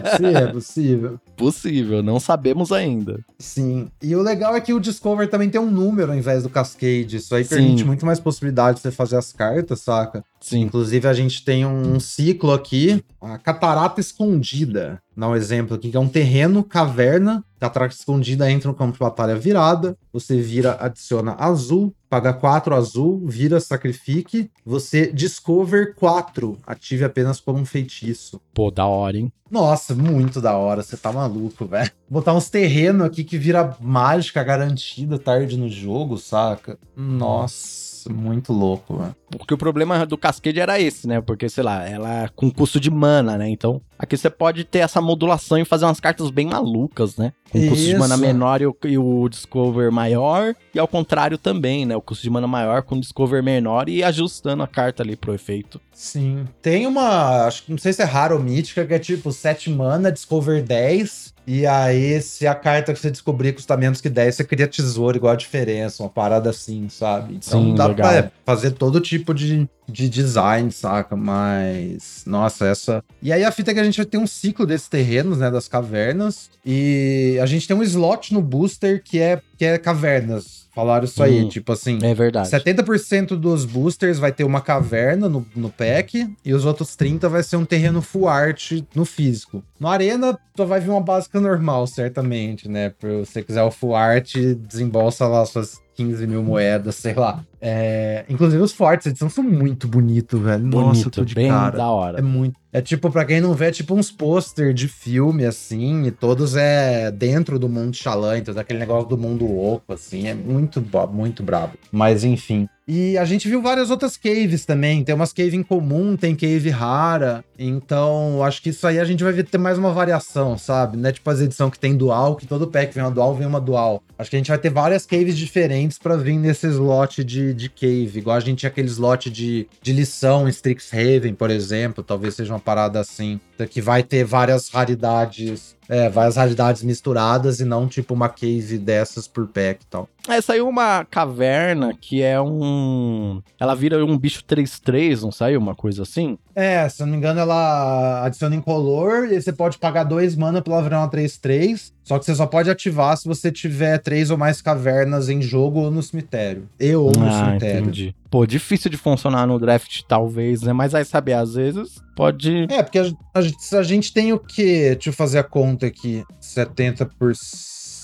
pode ser, é possível. Possível, não sabemos ainda. Sim, e o legal é que o Discover também tem um número ao invés do Cascade, isso aí Sim. permite muito mais possibilidade de você fazer as cartas, saca? Sim. Inclusive a gente tem um ciclo aqui, a Catarata Escondida, dá um exemplo aqui, que é um terreno, caverna, catarata escondida entra no campo de batalha virada, você vira, adiciona azul, paga 4 azul, vira, sacrifique, você discover 4, ative apenas como um feitiço. Pô, da hora, hein? Nossa, muito da hora, você tá maluco, velho. Botar uns terrenos aqui que vira mágica garantida tarde no jogo, saca? Nossa muito louco, mano. Porque o problema do Cascade era esse, né? Porque, sei lá, ela com custo de mana, né? Então, aqui você pode ter essa modulação e fazer umas cartas bem malucas, né? Com Isso. custo de mana menor e o, e o, Discover maior, e ao contrário também, né? O custo de mana maior com o Discover menor e ajustando a carta ali pro efeito. Sim. Tem uma, acho que não sei se é raro ou mítica, que é tipo 7 mana, Discover 10, e aí, se a carta que você descobrir custa menos que 10, você cria tesouro igual a diferença, uma parada assim, sabe? Então Sim, dá legal. pra fazer todo tipo de, de design, saca? Mas, nossa, essa. E aí a fita é que a gente vai ter um ciclo desses terrenos, né? Das cavernas. E a gente tem um slot no booster que é, que é cavernas. Falaram isso aí, hum, tipo assim. É verdade. 70% dos boosters vai ter uma caverna no, no pack e os outros 30% vai ser um terreno full art no físico. No Arena, só vai vir uma básica normal, certamente, né? Se você quiser o full art, desembolsa lá suas 15 mil moedas, sei lá. É, inclusive os fortes, edição são muito bonitos, velho. Bonito, Nossa, tô de bem cara. da hora. É muito. É tipo, pra quem não vê, é tipo uns pôster de filme, assim, e todos é dentro do mundo Xalã, então aquele negócio do mundo oco, assim, é muito, muito brabo. Mas enfim. E a gente viu várias outras caves também. Tem umas cave em comum, tem cave rara. Então, acho que isso aí a gente vai ter mais uma variação, sabe? Não é tipo as edições que tem dual, que todo pack vem uma dual, vem uma dual. Acho que a gente vai ter várias caves diferentes para vir nesse slot de, de cave. Igual a gente tinha aquele slot de, de lição em Strixhaven, por exemplo. Talvez seja uma parada assim. Que vai ter várias raridades é, várias raridades misturadas e não tipo uma cave dessas por pack e tal. É, saiu uma caverna que é um. Ela vira um bicho 3-3, não saiu? Uma coisa assim? É, se eu não me engano, ela adiciona incolor e você pode pagar dois mana pela virar uma 3-3. Só que você só pode ativar se você tiver três ou mais cavernas em jogo ou no cemitério. E ou no ah, cemitério. Entendi. Pô, difícil de funcionar no draft, talvez, né? Mas aí saber, às vezes pode. É, porque a, a, a gente tem o quê? Deixa eu fazer a conta aqui. 70%.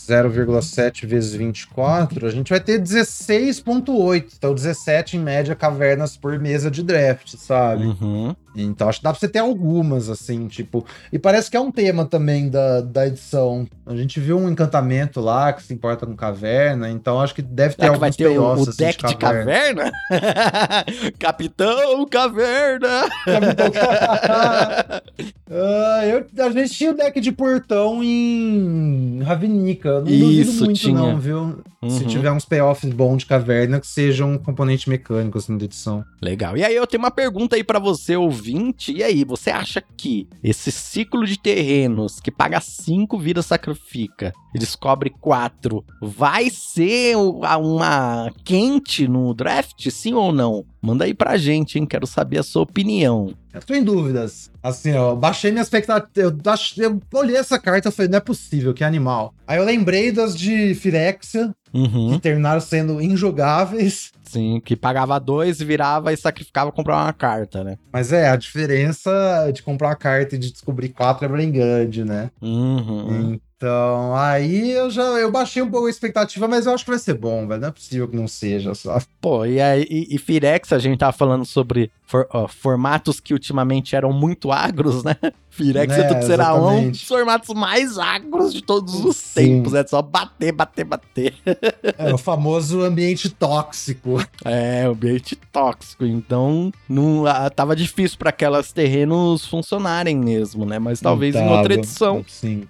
0,7 vezes 24, a gente vai ter 16,8. Então, 17 em média cavernas por mesa de draft, sabe? Uhum. Então, acho que dá pra você ter algumas, assim, tipo. E parece que é um tema também da, da edição. A gente viu um encantamento lá que se importa com caverna, então acho que deve ter alguns vai ter o, o assim, deck de caverna? De caverna? (laughs) Capitão Caverna! Capitão Caverna! (laughs) (laughs) uh, eu, a gente tinha o deck de portão em Ravenica. Não Isso, duvido muito, tinha. não, viu? Se Uhum. tiver uns payoffs bons de caverna que sejam um componente mecânico assim da edição. Legal. E aí eu tenho uma pergunta aí pra você, ouvinte. E aí, você acha que esse ciclo de terrenos que paga 5, vira sacrifica e descobre 4, vai ser uma quente no draft, sim ou não? Manda aí pra gente, hein? Quero saber a sua opinião. Eu tô em dúvidas. Assim, ó, baixei minha expectativa. Eu, ach- eu olhei essa carta e falei, não é possível, que animal. Aí eu lembrei das de Firexia, Uhum. que terminaram sendo injogáveis. Sim, que pagava 2, virava e sacrificava comprar uma carta, né? Mas é, a diferença de comprar uma carta e de descobrir quatro é bem grande, né? Uhum. Então, aí eu já eu baixei um pouco a expectativa, mas eu acho que vai ser bom, velho. Não é possível que não seja, só. Pô, e aí, e, e Firex, a gente tava falando sobre for- ó, formatos que ultimamente eram muito agros, né? (laughs) Firex É, é, tudo será um dos formatos mais agros de todos os Sim. tempos. É só bater, bater, bater. (laughs) É o famoso ambiente tóxico. É, ambiente tóxico. Então, não, tava difícil para aquelas terrenos funcionarem mesmo, né? Mas talvez em outra edição Sim.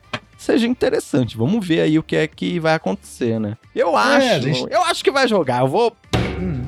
Seja interessante. Vamos ver aí o que é que vai acontecer, né? Eu acho, É, gente- eu acho que vai jogar. Eu vou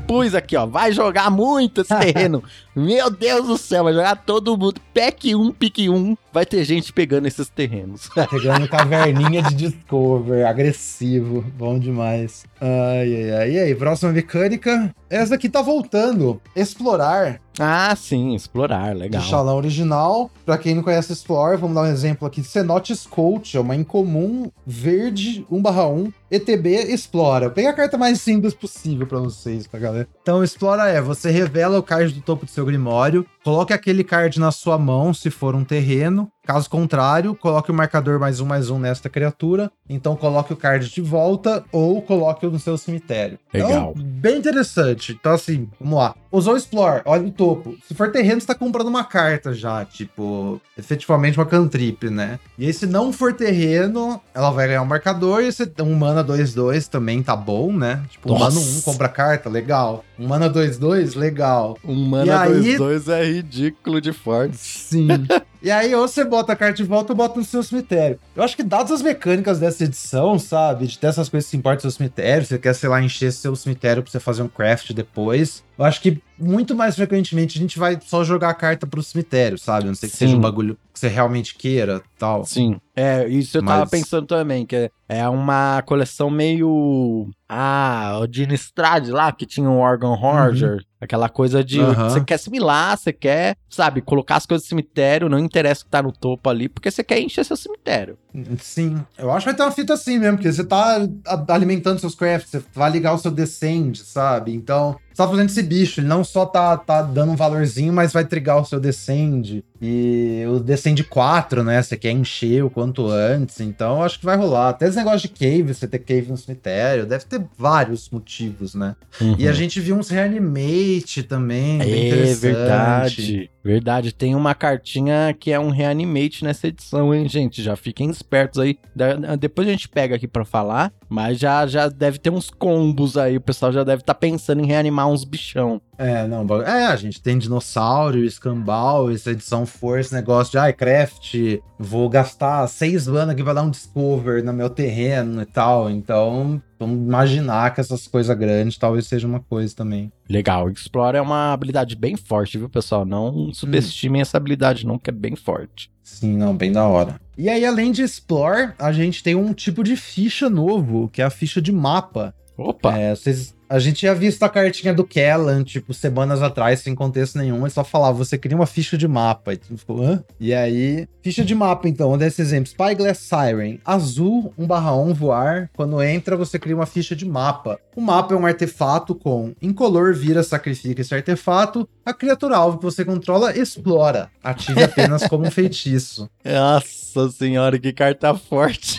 Pus aqui, ó. Vai jogar muito esse (laughs) terreno. Meu Deus do céu, vai jogar todo mundo. Pack 1, pick 1. Vai ter gente pegando esses terrenos. Pegando (laughs) caverninha de Discover, agressivo, bom demais. Ai, ai, ai. E aí, próxima mecânica. Essa aqui tá voltando. Explorar, ah, sim, explorar, legal. de Xalão original. Pra quem não conhece Explorar, vamos dar um exemplo aqui. Cenotes Coach, é uma incomum verde 1/1. ETB Explora. Peguei a carta mais simples possível pra vocês, tá, galera? Então, Explora é, você revela o card do topo do seu grimório, coloque aquele card na sua mão, se for um terreno. Caso contrário, coloque o marcador mais um, mais um nesta criatura. Então, coloque o card de volta ou coloque-o no seu cemitério. Legal. Então, bem interessante. Então, assim, vamos lá. Usou Explore, olha o topo. Se for terreno, você tá comprando uma carta já, tipo, efetivamente uma cantrip, né? E aí, se não for terreno, ela vai ganhar um marcador e você, um mana 2-2 também tá bom, né? Tipo, um Nossa. mana 1 compra carta, legal. Um mana 2-2, legal. Um mana E aí- 2-2 é ridículo de forte. Sim. (laughs) e aí, ou você bota a carta de volta ou bota no seu cemitério. Eu acho que, dadas as mecânicas dessa edição, sabe? De ter essas coisas que importam no seu cemitério, você quer, sei lá, encher seu cemitério pra você fazer um craft depois. Eu acho que muito mais frequentemente a gente vai só jogar a carta pro cemitério, sabe? A não sei que Sim. seja um bagulho que você realmente queira tal. Sim. É, isso eu tava Mas- pensando também, que é- é uma coleção meio. Ah, o de Innistrad lá, que tinha um Organ Horger. Aquela coisa de. Uhum. Você quer assimilar, você quer, sabe, colocar as coisas no cemitério, não interessa o que tá no topo ali, porque você quer encher seu cemitério. Sim, eu acho que vai ter uma fita assim mesmo, porque você tá alimentando seus crafts, você vai ligar o seu descend, sabe? Então, você tá fazendo esse bicho, ele não só tá, tá dando um valorzinho, mas vai trigar o seu descend. E o descend 4, né? Você quer encher o quanto antes, então acho que vai rolar. Até esse negócio de cave, você ter cave no cemitério, deve ter vários motivos, né? E a gente viu uns reanimate também, É verdade. Verdade. Tem uma cartinha que é um reanimate nessa edição, hein, gente? Já fiquem espertos aí. Da- Depois a gente pega aqui pra falar, mas já, já deve ter uns combos aí. O pessoal já deve estar pensando em reanimar uns bichão. É, não, é, a gente tem dinossauro, escambau, essa edição force, negócio de, ai, craft, vou gastar seis mana aqui pra dar um discover no meu terreno e tal, então vamos imaginar que essas coisas grandes talvez seja uma coisa também. Legal. Explore é uma habilidade bem forte, viu, pessoal? Não subestimem essa habilidade, não, que é bem forte. Sim, não, bem da hora. E aí, além de Explore, a gente tem um tipo de ficha novo, que é a ficha de mapa. Opa! É, vocês, a gente tinha visto a cartinha do Kellan, tipo, semanas atrás, sem contexto nenhum, ele só falava, você cria uma ficha de mapa. E tu ficou, hã? E aí, ficha de mapa, então, um desses exemplos. Spyglass Siren, azul, 1/1 voar. Quando entra, você cria uma ficha de mapa. O mapa é um artefato com incolor, vira, sacrifica esse artefato. A criatura alvo que você controla explora. Ative apenas como um (laughs) feitiço. Nossa senhora, que carta forte.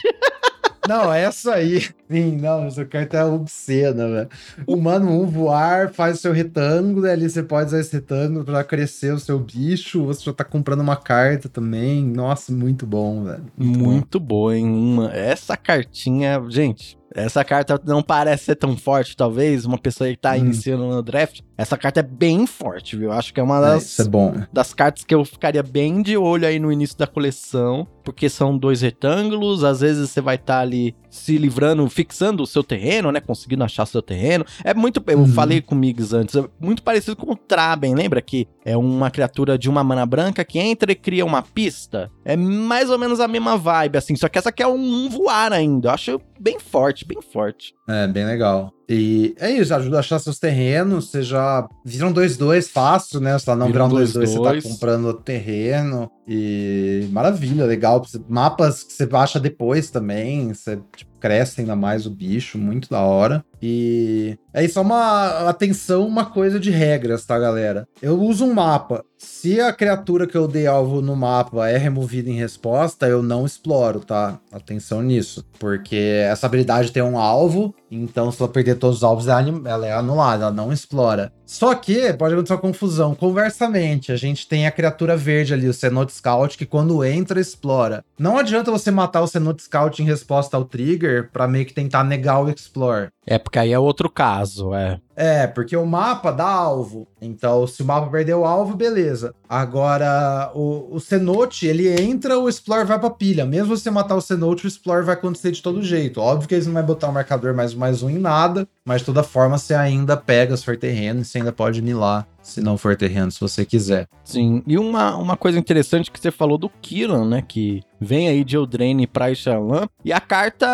Não, essa aí. Sim, não, essa carta é obscena, velho. O mano 1 voar faz o seu retângulo, e ali você pode usar esse retângulo pra crescer o seu bicho. Você já tá comprando uma carta também. Nossa, muito bom, velho. Muito, bom. Muito boa, hein? Uma... Essa cartinha, gente. Essa carta não parece ser tão forte, talvez. Uma pessoa que tá Hum. iniciando no draft. Essa carta é bem forte, viu? Acho que é uma É, das, é bom. das cartas que eu ficaria bem de olho aí no início da coleção. porque são dois retângulos, às vezes você vai estar tá ali se livrando, fixando o seu terreno, né? Conseguindo achar seu terreno. É muito. Eu uhum. falei com o Migs antes, é muito parecido com o Traben, lembra? Que é uma criatura de uma mana branca que entra e cria uma pista. É mais ou menos a mesma vibe, assim. Só que essa aqui é um voar ainda. Eu acho bem forte, bem forte. É, bem legal. E é isso, ajuda a achar seus terrenos, você já viram 2-2 fácil, né? Você tá não virando 2-2, você tá comprando terreno. E maravilha, legal. Mapas que você acha depois também, você tipo, cresce ainda mais o bicho, muito da hora. E é isso, é uma atenção, uma coisa de regras, tá, galera? Eu uso um mapa. Se a criatura que eu dei alvo no mapa é removida em resposta, eu não exploro, tá? Atenção nisso. Porque essa habilidade tem um alvo, então se ela perder todos os alvos, ela é anulada, ela não explora. Só que pode acontecer uma confusão. Conversamente, a gente tem a criatura verde ali, o Cenote Scout, que quando entra, explora. Não adianta você matar o Cenote Scout em resposta ao trigger para meio que tentar negar o Explore. É, porque aí é outro caso, é. É, porque o mapa dá alvo. Então, se o mapa perder o alvo, beleza. Agora, o, o Cenote, ele entra, o Explore vai pra pilha. Mesmo você matar o Cenote, o Explore vai acontecer de todo jeito. Óbvio que eles não vai botar o um marcador mais mais um em nada, mas de toda forma você ainda pega se for terreno e você ainda pode milar se não for terreno, se você quiser. Sim, e uma, uma coisa interessante que você falou do Killan, né, que vem aí de Eldraine pra Ixalan, e a carta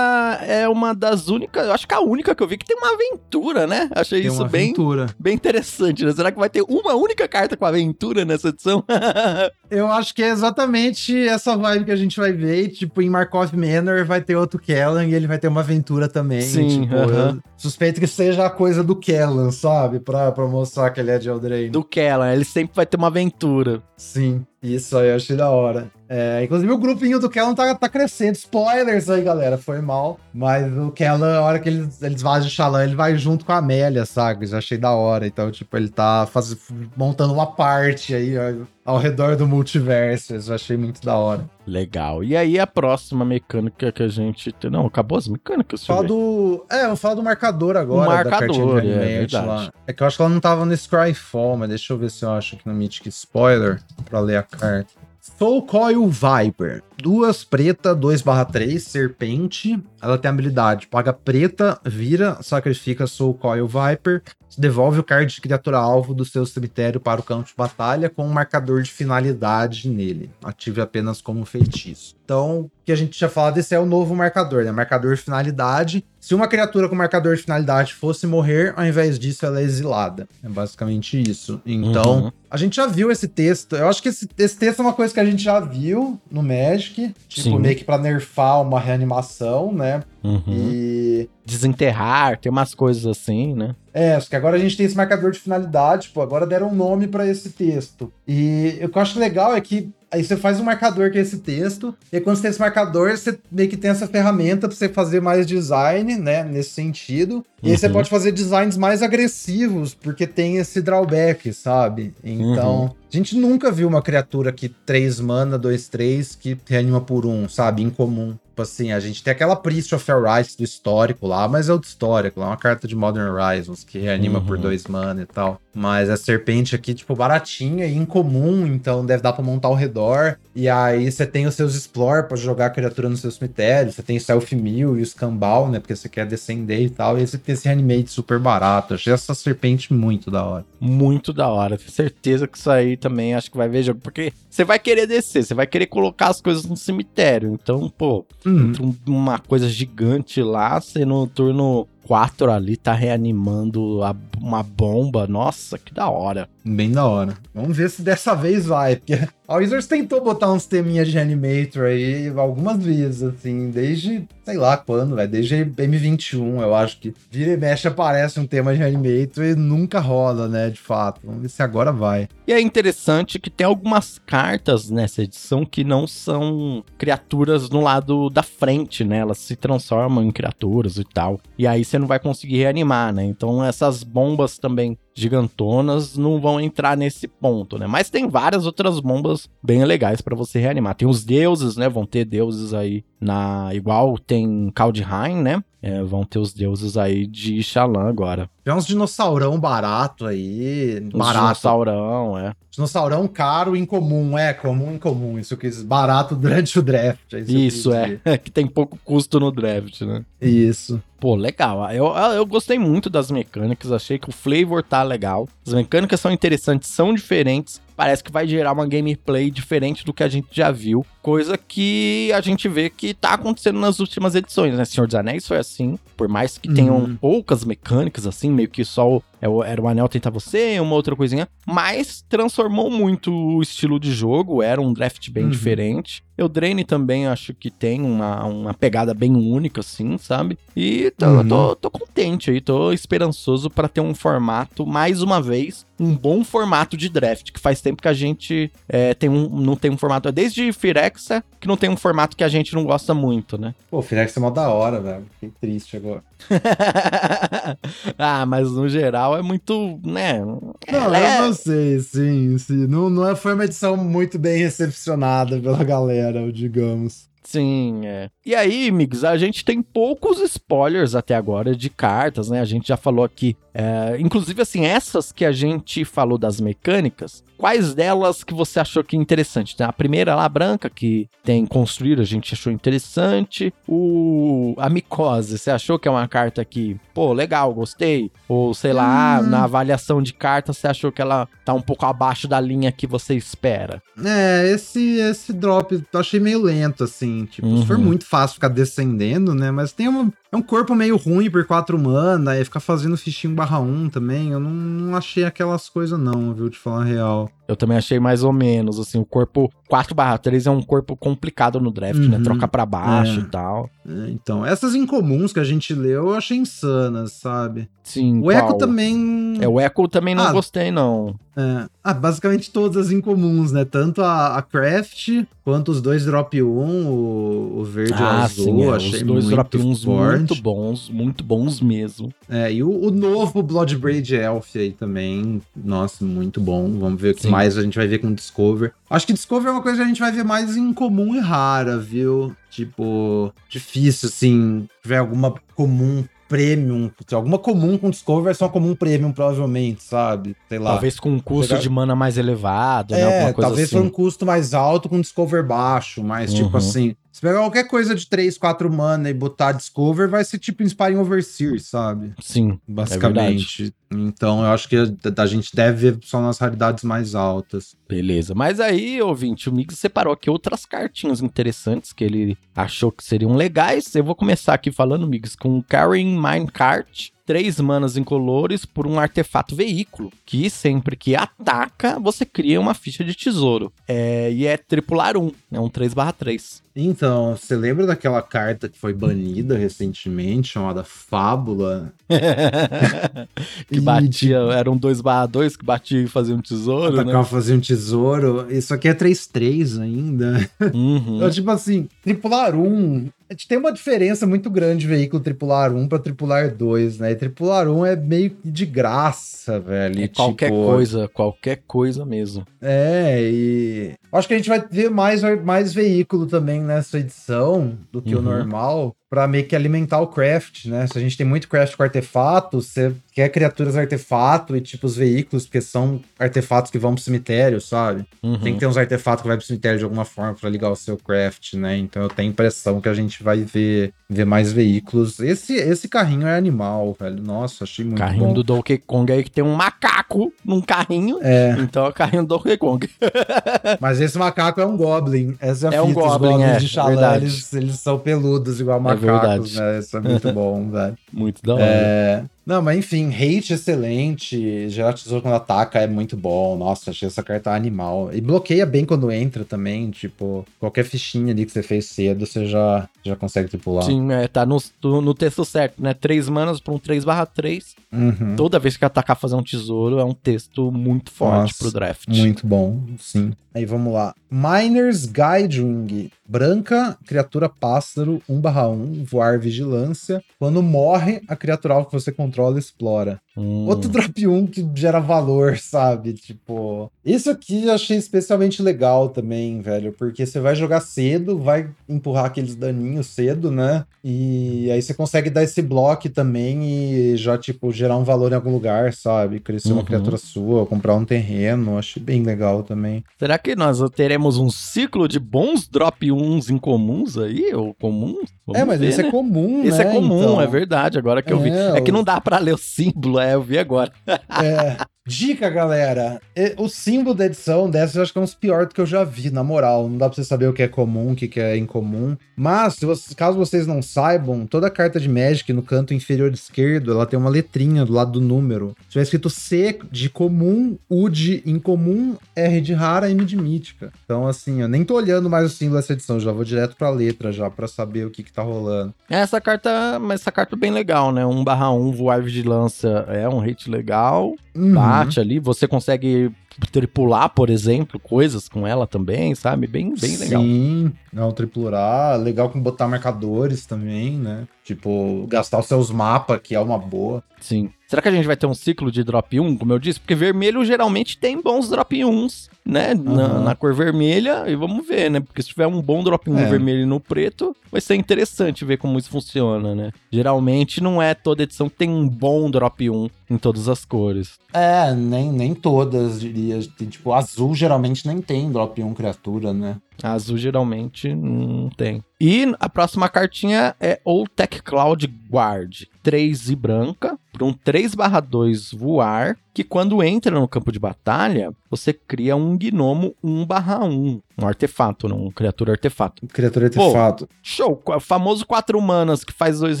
é uma das únicas, eu acho que é a única que eu vi que tem uma aventura, né? Achei tem isso bem, bem interessante, né? Será que vai ter uma única carta com aventura nessa edição? (laughs) eu acho que é exatamente essa vibe que a gente vai ver, tipo, em Markov Manor vai ter outro Kellan e ele vai ter uma aventura também. Sim, tipo, uh -huh. suspeito que seja a coisa do Kellan, sabe? Pra, pra mostrar que ele é de Eldraine. Do Kellan, ele sempre vai ter uma aventura. Sim, isso aí eu achei da hora. É, inclusive o grupinho do Kellan tá, tá crescendo. Spoilers aí, galera, foi mal. Mas o Kellan, a hora que eles, eles vazam de Xalã, ele vai junto com a Amélia, sabe? Já achei da hora. Então, tipo, ele tá faz, montando uma parte aí ó, ao redor do multiverso. Eu achei muito da hora. Legal. E aí a próxima mecânica que a gente. Não, acabou as mecânicas? Fala do. É, vamos falar do marcador agora. O marcador, é, é lá. É que eu acho que ela não tava no Scryfall, mas deixa eu ver se eu acho aqui no Mythic Spoiler pra ler a carta. Soul Coil Viper. Duas preta, 2/3, serpente. Ela tem habilidade: paga preta, vira, sacrifica Soul Coil Viper, devolve o card de criatura alvo do seu cemitério para o campo de batalha com um marcador de finalidade nele. Ative apenas como feitiço. Então, o que a gente tinha falado, esse é o novo marcador, né? Marcador de finalidade. Se uma criatura com marcador de finalidade fosse morrer, ao invés disso, ela é exilada. É basicamente isso. Então, uhum. a gente já viu esse texto. Eu acho que esse, esse, texto é uma coisa que a gente já viu no Magic. Tipo, Sim. meio que pra nerfar uma reanimação, né? Uhum. E. Desenterrar, tem umas coisas assim, né? É, acho que agora a gente tem esse marcador de finalidade, tipo, agora deram um nome para esse texto. E o que eu acho legal é que Aí você faz um marcador que é esse texto, e quando você tem esse marcador, você meio que tem essa ferramenta para você fazer mais design, né? Nesse sentido. E uhum. aí você uhum. pode fazer designs mais agressivos, porque tem esse drawback, sabe? Então, uhum. a gente nunca viu uma criatura que 3 mana, 2, 3, que reanima por um, sabe? Incomum. Tipo assim, a gente tem aquela Priest of Arise do histórico lá, mas é o do histórico, lá é uma carta de Modern Horizons que reanima uhum. por dois mana e tal. Mas a serpente aqui, tipo, baratinha e incomum, então deve dar pra montar ao redor. E aí você tem os seus Explore pra jogar a criatura no seu cemitério. Você tem o Self Mill e o Scambal, né? Porque você quer descender e tal. E aí você tem esse reanimate super barato. Achei essa serpente muito da hora. Muito da hora. Tenho certeza que isso aí também acho que vai ver jogo. Porque você vai querer descer, você vai querer colocar as coisas no cemitério. Então, pô, Uhum. uma coisa gigante lá, você no turno 4 ali tá reanimando a, uma bomba. Nossa, que da hora. Bem da hora. Vamos ver se dessa vez vai, porque a Wizards tentou botar uns teminhas de Reanimator aí algumas vezes, assim, desde, sei lá quando, velho, desde M21, eu acho que vira e mexe aparece um tema de Reanimator e nunca rola, né, de fato. Vamos ver se agora vai. E é interessante que tem algumas cartas nessa edição que não são criaturas no lado da frente, né, elas se transformam em criaturas e tal. E aí você não vai conseguir reanimar, né, então essas bombas também gigantonas não vão entrar nesse ponto, né? Mas tem várias outras bombas bem legais para você reanimar. Tem os deuses, né? Vão ter deuses aí na igual tem Kaldheim, né? É, vão ter os deuses aí de Xalan agora. Tem uns dinossaurão barato aí. Os barato. dinossaurão, é. Dinossaurão caro incomum, é, comum incomum. Isso que barato durante o draft. É isso, isso é. (laughs) que tem pouco custo no draft, né? Isso. Pô, legal. Eu, eu gostei muito das mecânicas, achei que o flavor tá legal. As mecânicas são interessantes, são diferentes. Parece que vai gerar uma gameplay diferente do que a gente já viu. Coisa que a gente vê que tá acontecendo nas últimas edições, né? Senhor dos Anéis foi assim. Por mais que tenham uhum. poucas mecânicas, assim, meio que só o, é era o anel tentar você, uma outra coisinha. Mas transformou muito o estilo de jogo, era um draft bem uhum. diferente. Eldraine também acho que tem uma, uma pegada bem única, assim, sabe? E tô, uhum. tô, tô contente aí, tô esperançoso para ter um formato, mais uma vez, um bom formato de draft, que faz tempo que a gente é, tem um, não tem um formato, desde Firexa, que não tem um formato que a gente não gosta muito, né? Pô, Firexa é mó da hora, velho. Fiquei triste agora. (laughs) ah, mas no geral é muito, né? Não, é... eu não sei, sim, sim. Não, não é, foi uma edição muito bem recepcionada pela galera, digamos. Sim, é. E aí, amigos, a gente tem poucos spoilers até agora de cartas, né? A gente já falou aqui. É, inclusive, assim, essas que a gente falou das mecânicas, quais delas que você achou que é interessante? A primeira lá, branca, que tem construir, a gente achou interessante. O a micose, você achou que é uma carta que, pô, legal, gostei? Ou sei lá, hum. na avaliação de carta, você achou que ela tá um pouco abaixo da linha que você espera? É, esse esse drop eu achei meio lento assim, tipo, uhum. uhum. muito fácil ficar descendendo, né? Mas tem uma é um corpo meio ruim por 4 mana, e ficar fazendo fichinho barra 1 também, eu não, não achei aquelas coisas não, viu, de falar real. Eu também achei mais ou menos, assim, o corpo 4 barra 3 é um corpo complicado no draft, né? uhum, né? Troca para baixo é. e tal. É, então, essas incomuns que a gente leu, eu achei insanas, sabe? Sim, O qual? Echo também... É, o Echo também não ah, gostei, não. É. Ah, basicamente todas as incomuns, né? Tanto a, a Craft, quanto os dois drop 1, o, o verde ah, o azul, sim, é. achei os dois muito drop 1 muito bons, muito bons mesmo. É, e o, o novo Bloodbraid Elf aí também, nossa, muito bom. Vamos ver o que sim. Mais a gente vai ver com Discover. Acho que Discover é uma coisa que a gente vai ver mais em comum e rara, viu? Tipo, difícil, assim, tiver alguma comum premium, alguma comum com Discover, versão comum premium, provavelmente, sabe? Sei lá. Talvez com um custo Pegar... de mana mais elevado, né? é, né? Alguma coisa talvez assim. um custo mais alto com Discover baixo, mas uhum. tipo assim, se pegar qualquer coisa de 3, 4 mana e botar Discover, vai ser tipo Inspiring Overseer, sabe? Sim. É Basicamente. É então eu acho que a, a, gente deve ver só nas raridades mais altas. Beleza. Mas aí, ouvinte, o Mix separou aqui outras cartinhas interessantes que ele achou que seriam legais. Eu vou começar aqui falando, Mix, com Carrying Minecart três manas incolores por um artefato veículo, que sempre que ataca, você cria uma ficha de tesouro. É, e é tripular 1, é um 3/3. Então, você lembra daquela carta que foi banida recentemente, chamada Fábula? (laughs) que batia, eram 2/2 que batia e fazia um tesouro, Atacava né? fazia um tesouro. Isso aqui é 3-3 ainda. Uhum. Então, (laughs) tipo assim, tripular 1 a gente tem uma diferença muito grande de veículo tripular 1 para tripular 2, né? E tripular 1 é meio de graça, velho. É qualquer tipo... coisa, qualquer coisa mesmo. É, e acho que a gente vai ver mais, mais veículo também nessa edição do que uhum. o normal para meio que alimentar o craft, né? Se a gente tem muito craft com artefato, você quer criaturas artefato e tipo os veículos, porque são artefatos que vão pro cemitério, sabe? Uhum. Tem que ter uns artefatos que vai pro cemitério de alguma forma para ligar o seu craft, né? Então eu tenho a impressão que a gente vai ver, ver mais veículos. Esse, esse carrinho é animal, velho. Nossa, achei muito carrinho bom. do Donkey Kong aí que tem um macaco num carrinho. É. Então é o carrinho do Donkey Kong. (laughs) Mas esse macaco é um Goblin. Essa é a é. Um goblin, Os Goblins é, de Xalã, eles, eles são peludos igual macacos, verdade. né? Isso é muito (laughs) bom, velho. Muito da hora. É... Não, mas enfim, hate excelente. Gerar tesouro quando ataca é muito bom. Nossa, achei essa carta animal. E bloqueia bem quando entra também. Tipo, qualquer fichinha ali que você fez cedo, você já, já consegue tripular. Sim, é, tá no, no texto certo, né? 3 manas pra um 3/3. Uhum. Toda vez que atacar fazer um tesouro, é um texto muito forte Nossa, pro draft. Muito bom, sim. Aí vamos lá. Miners Guidewing. Branca, criatura pássaro, 1/1, voar vigilância. Quando morre, a criatura que você controla explora. Hum. Outro drop 1 que gera valor, sabe? Tipo. Isso aqui eu achei especialmente legal também, velho. Porque você vai jogar cedo, vai empurrar aqueles daninhos cedo, né? E aí você consegue dar esse bloco também e já, tipo, gerar um valor em algum lugar, sabe? Crescer uhum. uma criatura sua, comprar um terreno. Achei bem legal também. Será que nós teremos um ciclo de bons drop 1s incomuns aí? Ou comuns? Vamos é, mas ver, esse é né? é comum, esse né? é comum, então... é verdade. Agora que é, eu vi. É que não dá para ler o símbolo, é, eu vi agora. É. Dica, galera. O símbolo da edição dessa eu acho que é um dos piores que eu já vi, na moral. Não dá pra você saber o que é comum, o que é incomum. Mas, você, caso vocês não saibam, toda carta de Magic no canto inferior esquerdo, ela tem uma letrinha do lado do número. Se tiver escrito C de comum, U de incomum, R de rara, M de mítica. Então, assim, eu nem tô olhando mais o símbolo dessa edição, já vou direto pra letra já, pra saber o que que tá rolando. Essa carta, mas essa carta é bem legal, né? 1 barra 1, voar vigilância é um hit legal. Uhum. Bate ali, você consegue tripular, por exemplo, coisas com ela também, sabe? Bem, bem legal. Sim, não, tripular, legal com botar marcadores também, né? Tipo, gastar os seus mapas, que é uma boa. Sim. Será que a gente vai ter um ciclo de drop 1, como eu disse? Porque vermelho geralmente tem bons drop 1s, né? Uhum. Na, na, cor vermelha, e vamos ver, né? Porque se tiver um bom drop 1 é. vermelho e no preto, vai ser interessante ver como isso funciona, né? Geralmente não é toda edição que tem um bom drop 1 em todas as cores. É, nem, nem todas, diria. Tipo, azul geralmente nem tem drop 1 criatura, né? Azul geralmente não tem. E a próxima cartinha é o Tech Cloud Guard. 3 e branca, para um 3/2 voar, que quando entra no campo de batalha, você cria um gnomo 1/1, um artefato, não, um criatura artefato. Criatura artefato. Pô, show, o famoso 4 manas que faz dois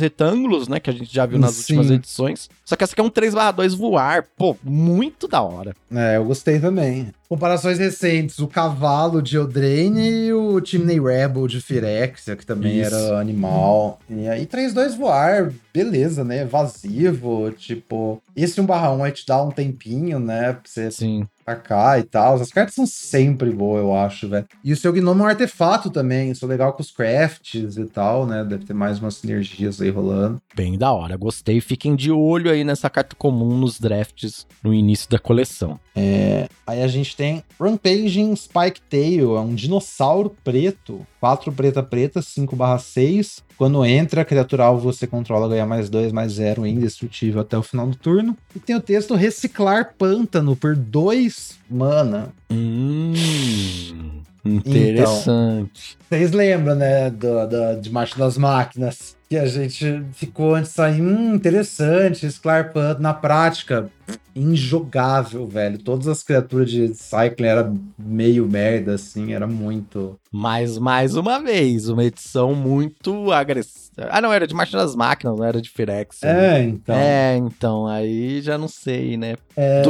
retângulos, né, que a gente já viu nas Sim. últimas edições. Só que essa aqui é um 3/2 voar. Pô, muito da hora. É, eu gostei também. Comparações recentes, o cavalo de Eldraine e o Chimney Rebel de Firexia, que também Isso. era animal. E aí 3-2 voar, beleza, né? Vasivo, tipo... Esse 1 barra 1 aí te dá um tempinho, né? Pra você Sim atacar e tal. As cartas são sempre boas, eu acho, velho. E o seu Gnome é um artefato também. Isso é legal com os crafts e tal, né? Deve ter mais umas sinergias aí rolando. Bem da hora, gostei. Fiquem de olho aí nessa carta comum nos drafts no início da coleção. É, aí a gente tem Rampaging Spike Tail, é um dinossauro preto, 4 preta preta, 5 barra 6. Quando entra, a criatura alvo você controla ganha mais 2, mais 0, indestrutível até o final do turno. E tem o texto Reciclar Pântano por 2 mana. Hum, interessante. Então, vocês lembram, né, do, do, de Marcha das Máquinas? Que a gente ficou antes aí, hum, interessante, Pântano. Na prática, injogável, velho. Todas as criaturas de Cycling era meio merda, assim, era muito. Mas, mais uma vez, uma edição muito agressiva. Ah, não, era de Marcha das Máquinas, não era de Firex. É, né? então. É, então, aí já não sei, né? É...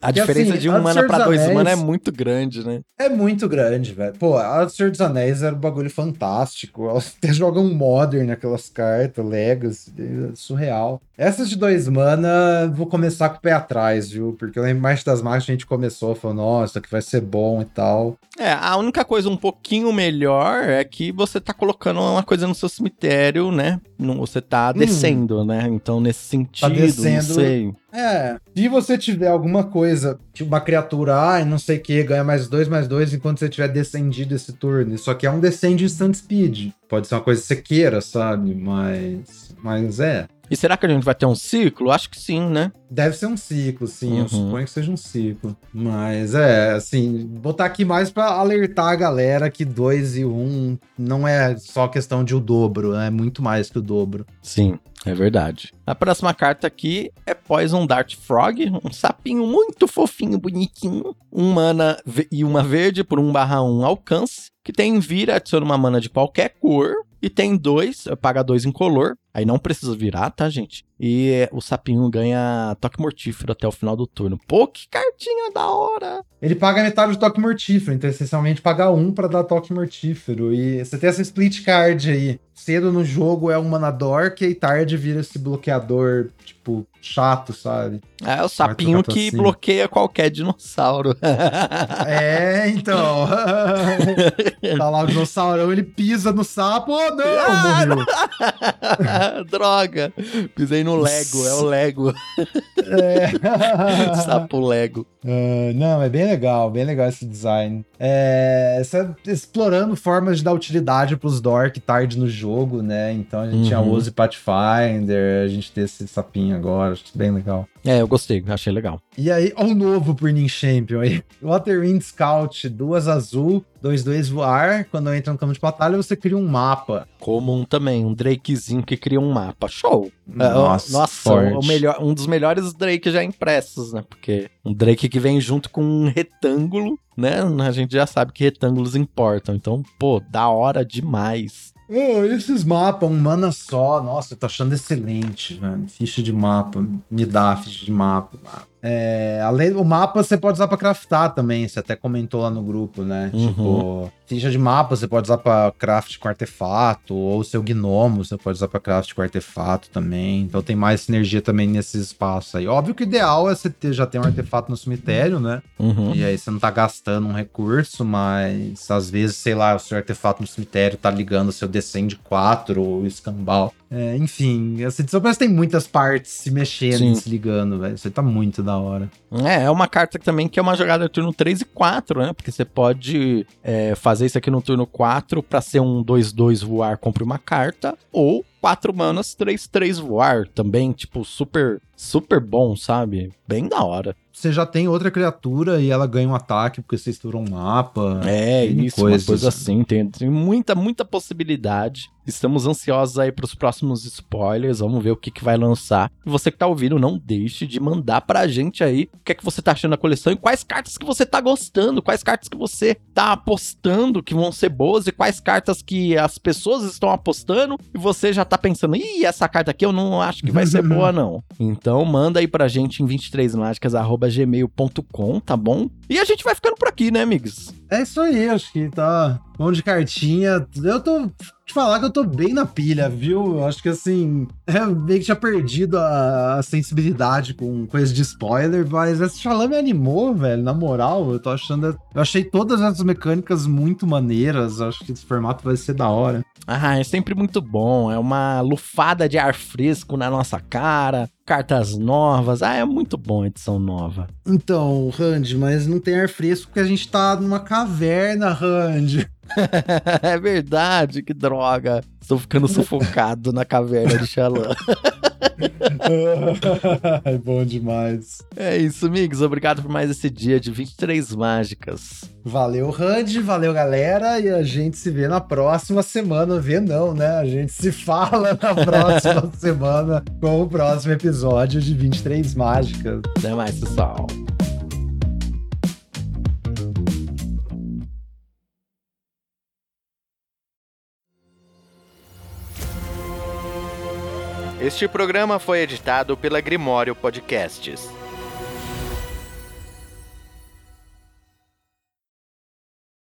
A diferença assim, de um mana pra dois Anéis... mana é muito grande, né? É muito grande, velho. Pô, a Senhor dos Anéis era um bagulho fantástico. Elas (laughs) até jogam Modern naquelas cartas, Legacy, é surreal. Essas de dois mana, vou começar com o pé atrás, viu? Porque eu lembro mais das marcas a gente começou, falou, nossa, que vai ser bom e tal. É, a única coisa um pouquinho melhor é que você tá colocando uma coisa no seu cemitério, né? Você tá hum. descendo, hum. né? Então, nesse sentido, tá descendo, não sei. É, se você tiver alguma coisa, tipo uma criatura, ai, não sei o que, ganha mais dois, mais dois, enquanto você tiver descendido esse turno. Isso aqui é um descend instant speed. Pode ser uma coisa que você queira, sabe? Mas. Mas é. E será que a gente vai ter um ciclo? Acho que sim, né? Deve ser um ciclo, sim. Uhum. Eu suponho que seja um ciclo. Mas é, assim, botar aqui mais para alertar a galera que 2 e 1 um não é só questão de o dobro, é muito mais que o dobro. Sim. É verdade. A próxima carta aqui é Poison Dart Frog, um sapinho muito fofinho, bonitinho. Um mana e uma verde por 1 barra 1 alcance, que tem vira, adiciona uma mana de qualquer cor, e tem dois, paga dois incolor. Aí não precisa virar, tá, gente? E o sapinho ganha toque mortífero até o final do turno. Pô, que cartinha da hora! Ele paga metade do toque mortífero, então essencialmente paga um para dar toque mortífero. E você tem essa split card aí. Cedo no jogo é um mana dork e tarde vira esse bloqueador, tipo, chato, sabe? É o sapinho que assim. bloqueia qualquer dinossauro. (laughs) É, então. (laughs) tá lá o dinossaurão, ele pisa no sapo. Oh, não! Ah, morreu. (laughs) Droga! Pisei no Lego, é o Lego. É. Sapo Lego. Ah, não, é bem legal, bem legal esse design. É, você explorando formas de dar utilidade pros Dork tarde no jogo, né? Então a gente tinha Uhum. Use Pathfinder, a gente tem esse sapinho agora, acho bem legal. É, eu gostei, achei legal. E aí, ó o novo Burning Champion aí. (laughs) Waterwind Scout, duas azul, dois dois voar. Quando entra no campo de batalha, você cria um mapa. Comum também, um Drakezinho que cria um mapa. Show! É, Nossa, Nossa, forte. o melhor, um dos melhores Drake já impressos, né? Porque um Drake que vem junto com um retângulo, né? A gente já sabe que retângulos importam. Então, pô, da hora demais. Oh, esses mapas, um mana só. Nossa, eu tô achando excelente, velho. Ficha de mapa. Me dá ficha de mapa. É, além o mapa você pode usar pra craftar também. Você até comentou lá no grupo, né? Uhum. Tipo, ficha de mapa você pode usar pra craft com artefato. Ou o seu gnomo você pode usar pra craft com artefato também. Então tem mais sinergia também nesse espaço aí. Óbvio que o ideal é você ter, já ter um artefato no cemitério, né? Uhum. E aí você não tá gastando um recurso, mas às vezes, sei lá, o seu artefato no cemitério tá ligando o seu Descend 4 ou escambau. É, enfim, essa edição parece que tem muitas partes se mexendo Sim. e se ligando, velho. Isso aí tá muito da hora. É, é uma carta também que é uma jogada turno 3 e 4, né? Porque você pode é, fazer isso aqui no turno 4 pra ser um 2-2 voar, compre uma carta, ou 4 manas 3-3 voar também, tipo, super, super bom, sabe? Bem da hora. Você já tem outra criatura e ela ganha um ataque porque você estourou um mapa. É, isso, coisas. uma coisa assim, tem, tem muita, muita possibilidade. Estamos ansiosos aí pros próximos spoilers, vamos ver o que, que vai lançar. E você que tá ouvindo, não deixe de mandar pra gente aí o que é que você tá achando da coleção e quais cartas que você tá gostando, quais cartas que você tá apostando que vão ser boas e quais cartas que as pessoas estão apostando e você já tá pensando, ih, essa carta aqui eu não acho que vai ser (laughs) boa não. Então manda aí pra gente em 23mágicas.gmail.com, tá bom? E a gente vai ficando por aqui, né, amigos? É isso aí, acho que tá bom de cartinha. Eu tô. Te falar que eu tô bem na pilha, viu? Acho que assim. É, meio que tinha perdido a, a sensibilidade com coisa de spoiler, mas esse Shalom me animou, velho. Na moral, eu tô achando. Eu achei todas essas mecânicas muito maneiras. Acho que esse formato vai ser da hora. Ah, é sempre muito bom. É uma lufada de ar fresco na nossa cara. Cartas novas. Ah, é muito bom a edição nova. Então, Randy, mas não tem ar fresco porque a gente tá numa caverna, Randy. (laughs) é verdade, que droga. Estou ficando sufocado na caverna de Xalã. (laughs) (laughs) é bom demais. É isso, amigos. Obrigado por mais esse dia de 23 mágicas. Valeu, Randy, valeu, galera, e a gente se vê na próxima semana. Vê não, né? A gente se fala na próxima (laughs) semana com o próximo episódio de 23 Mágicas. Até mais, pessoal. Este programa foi editado pela Grimório Podcasts.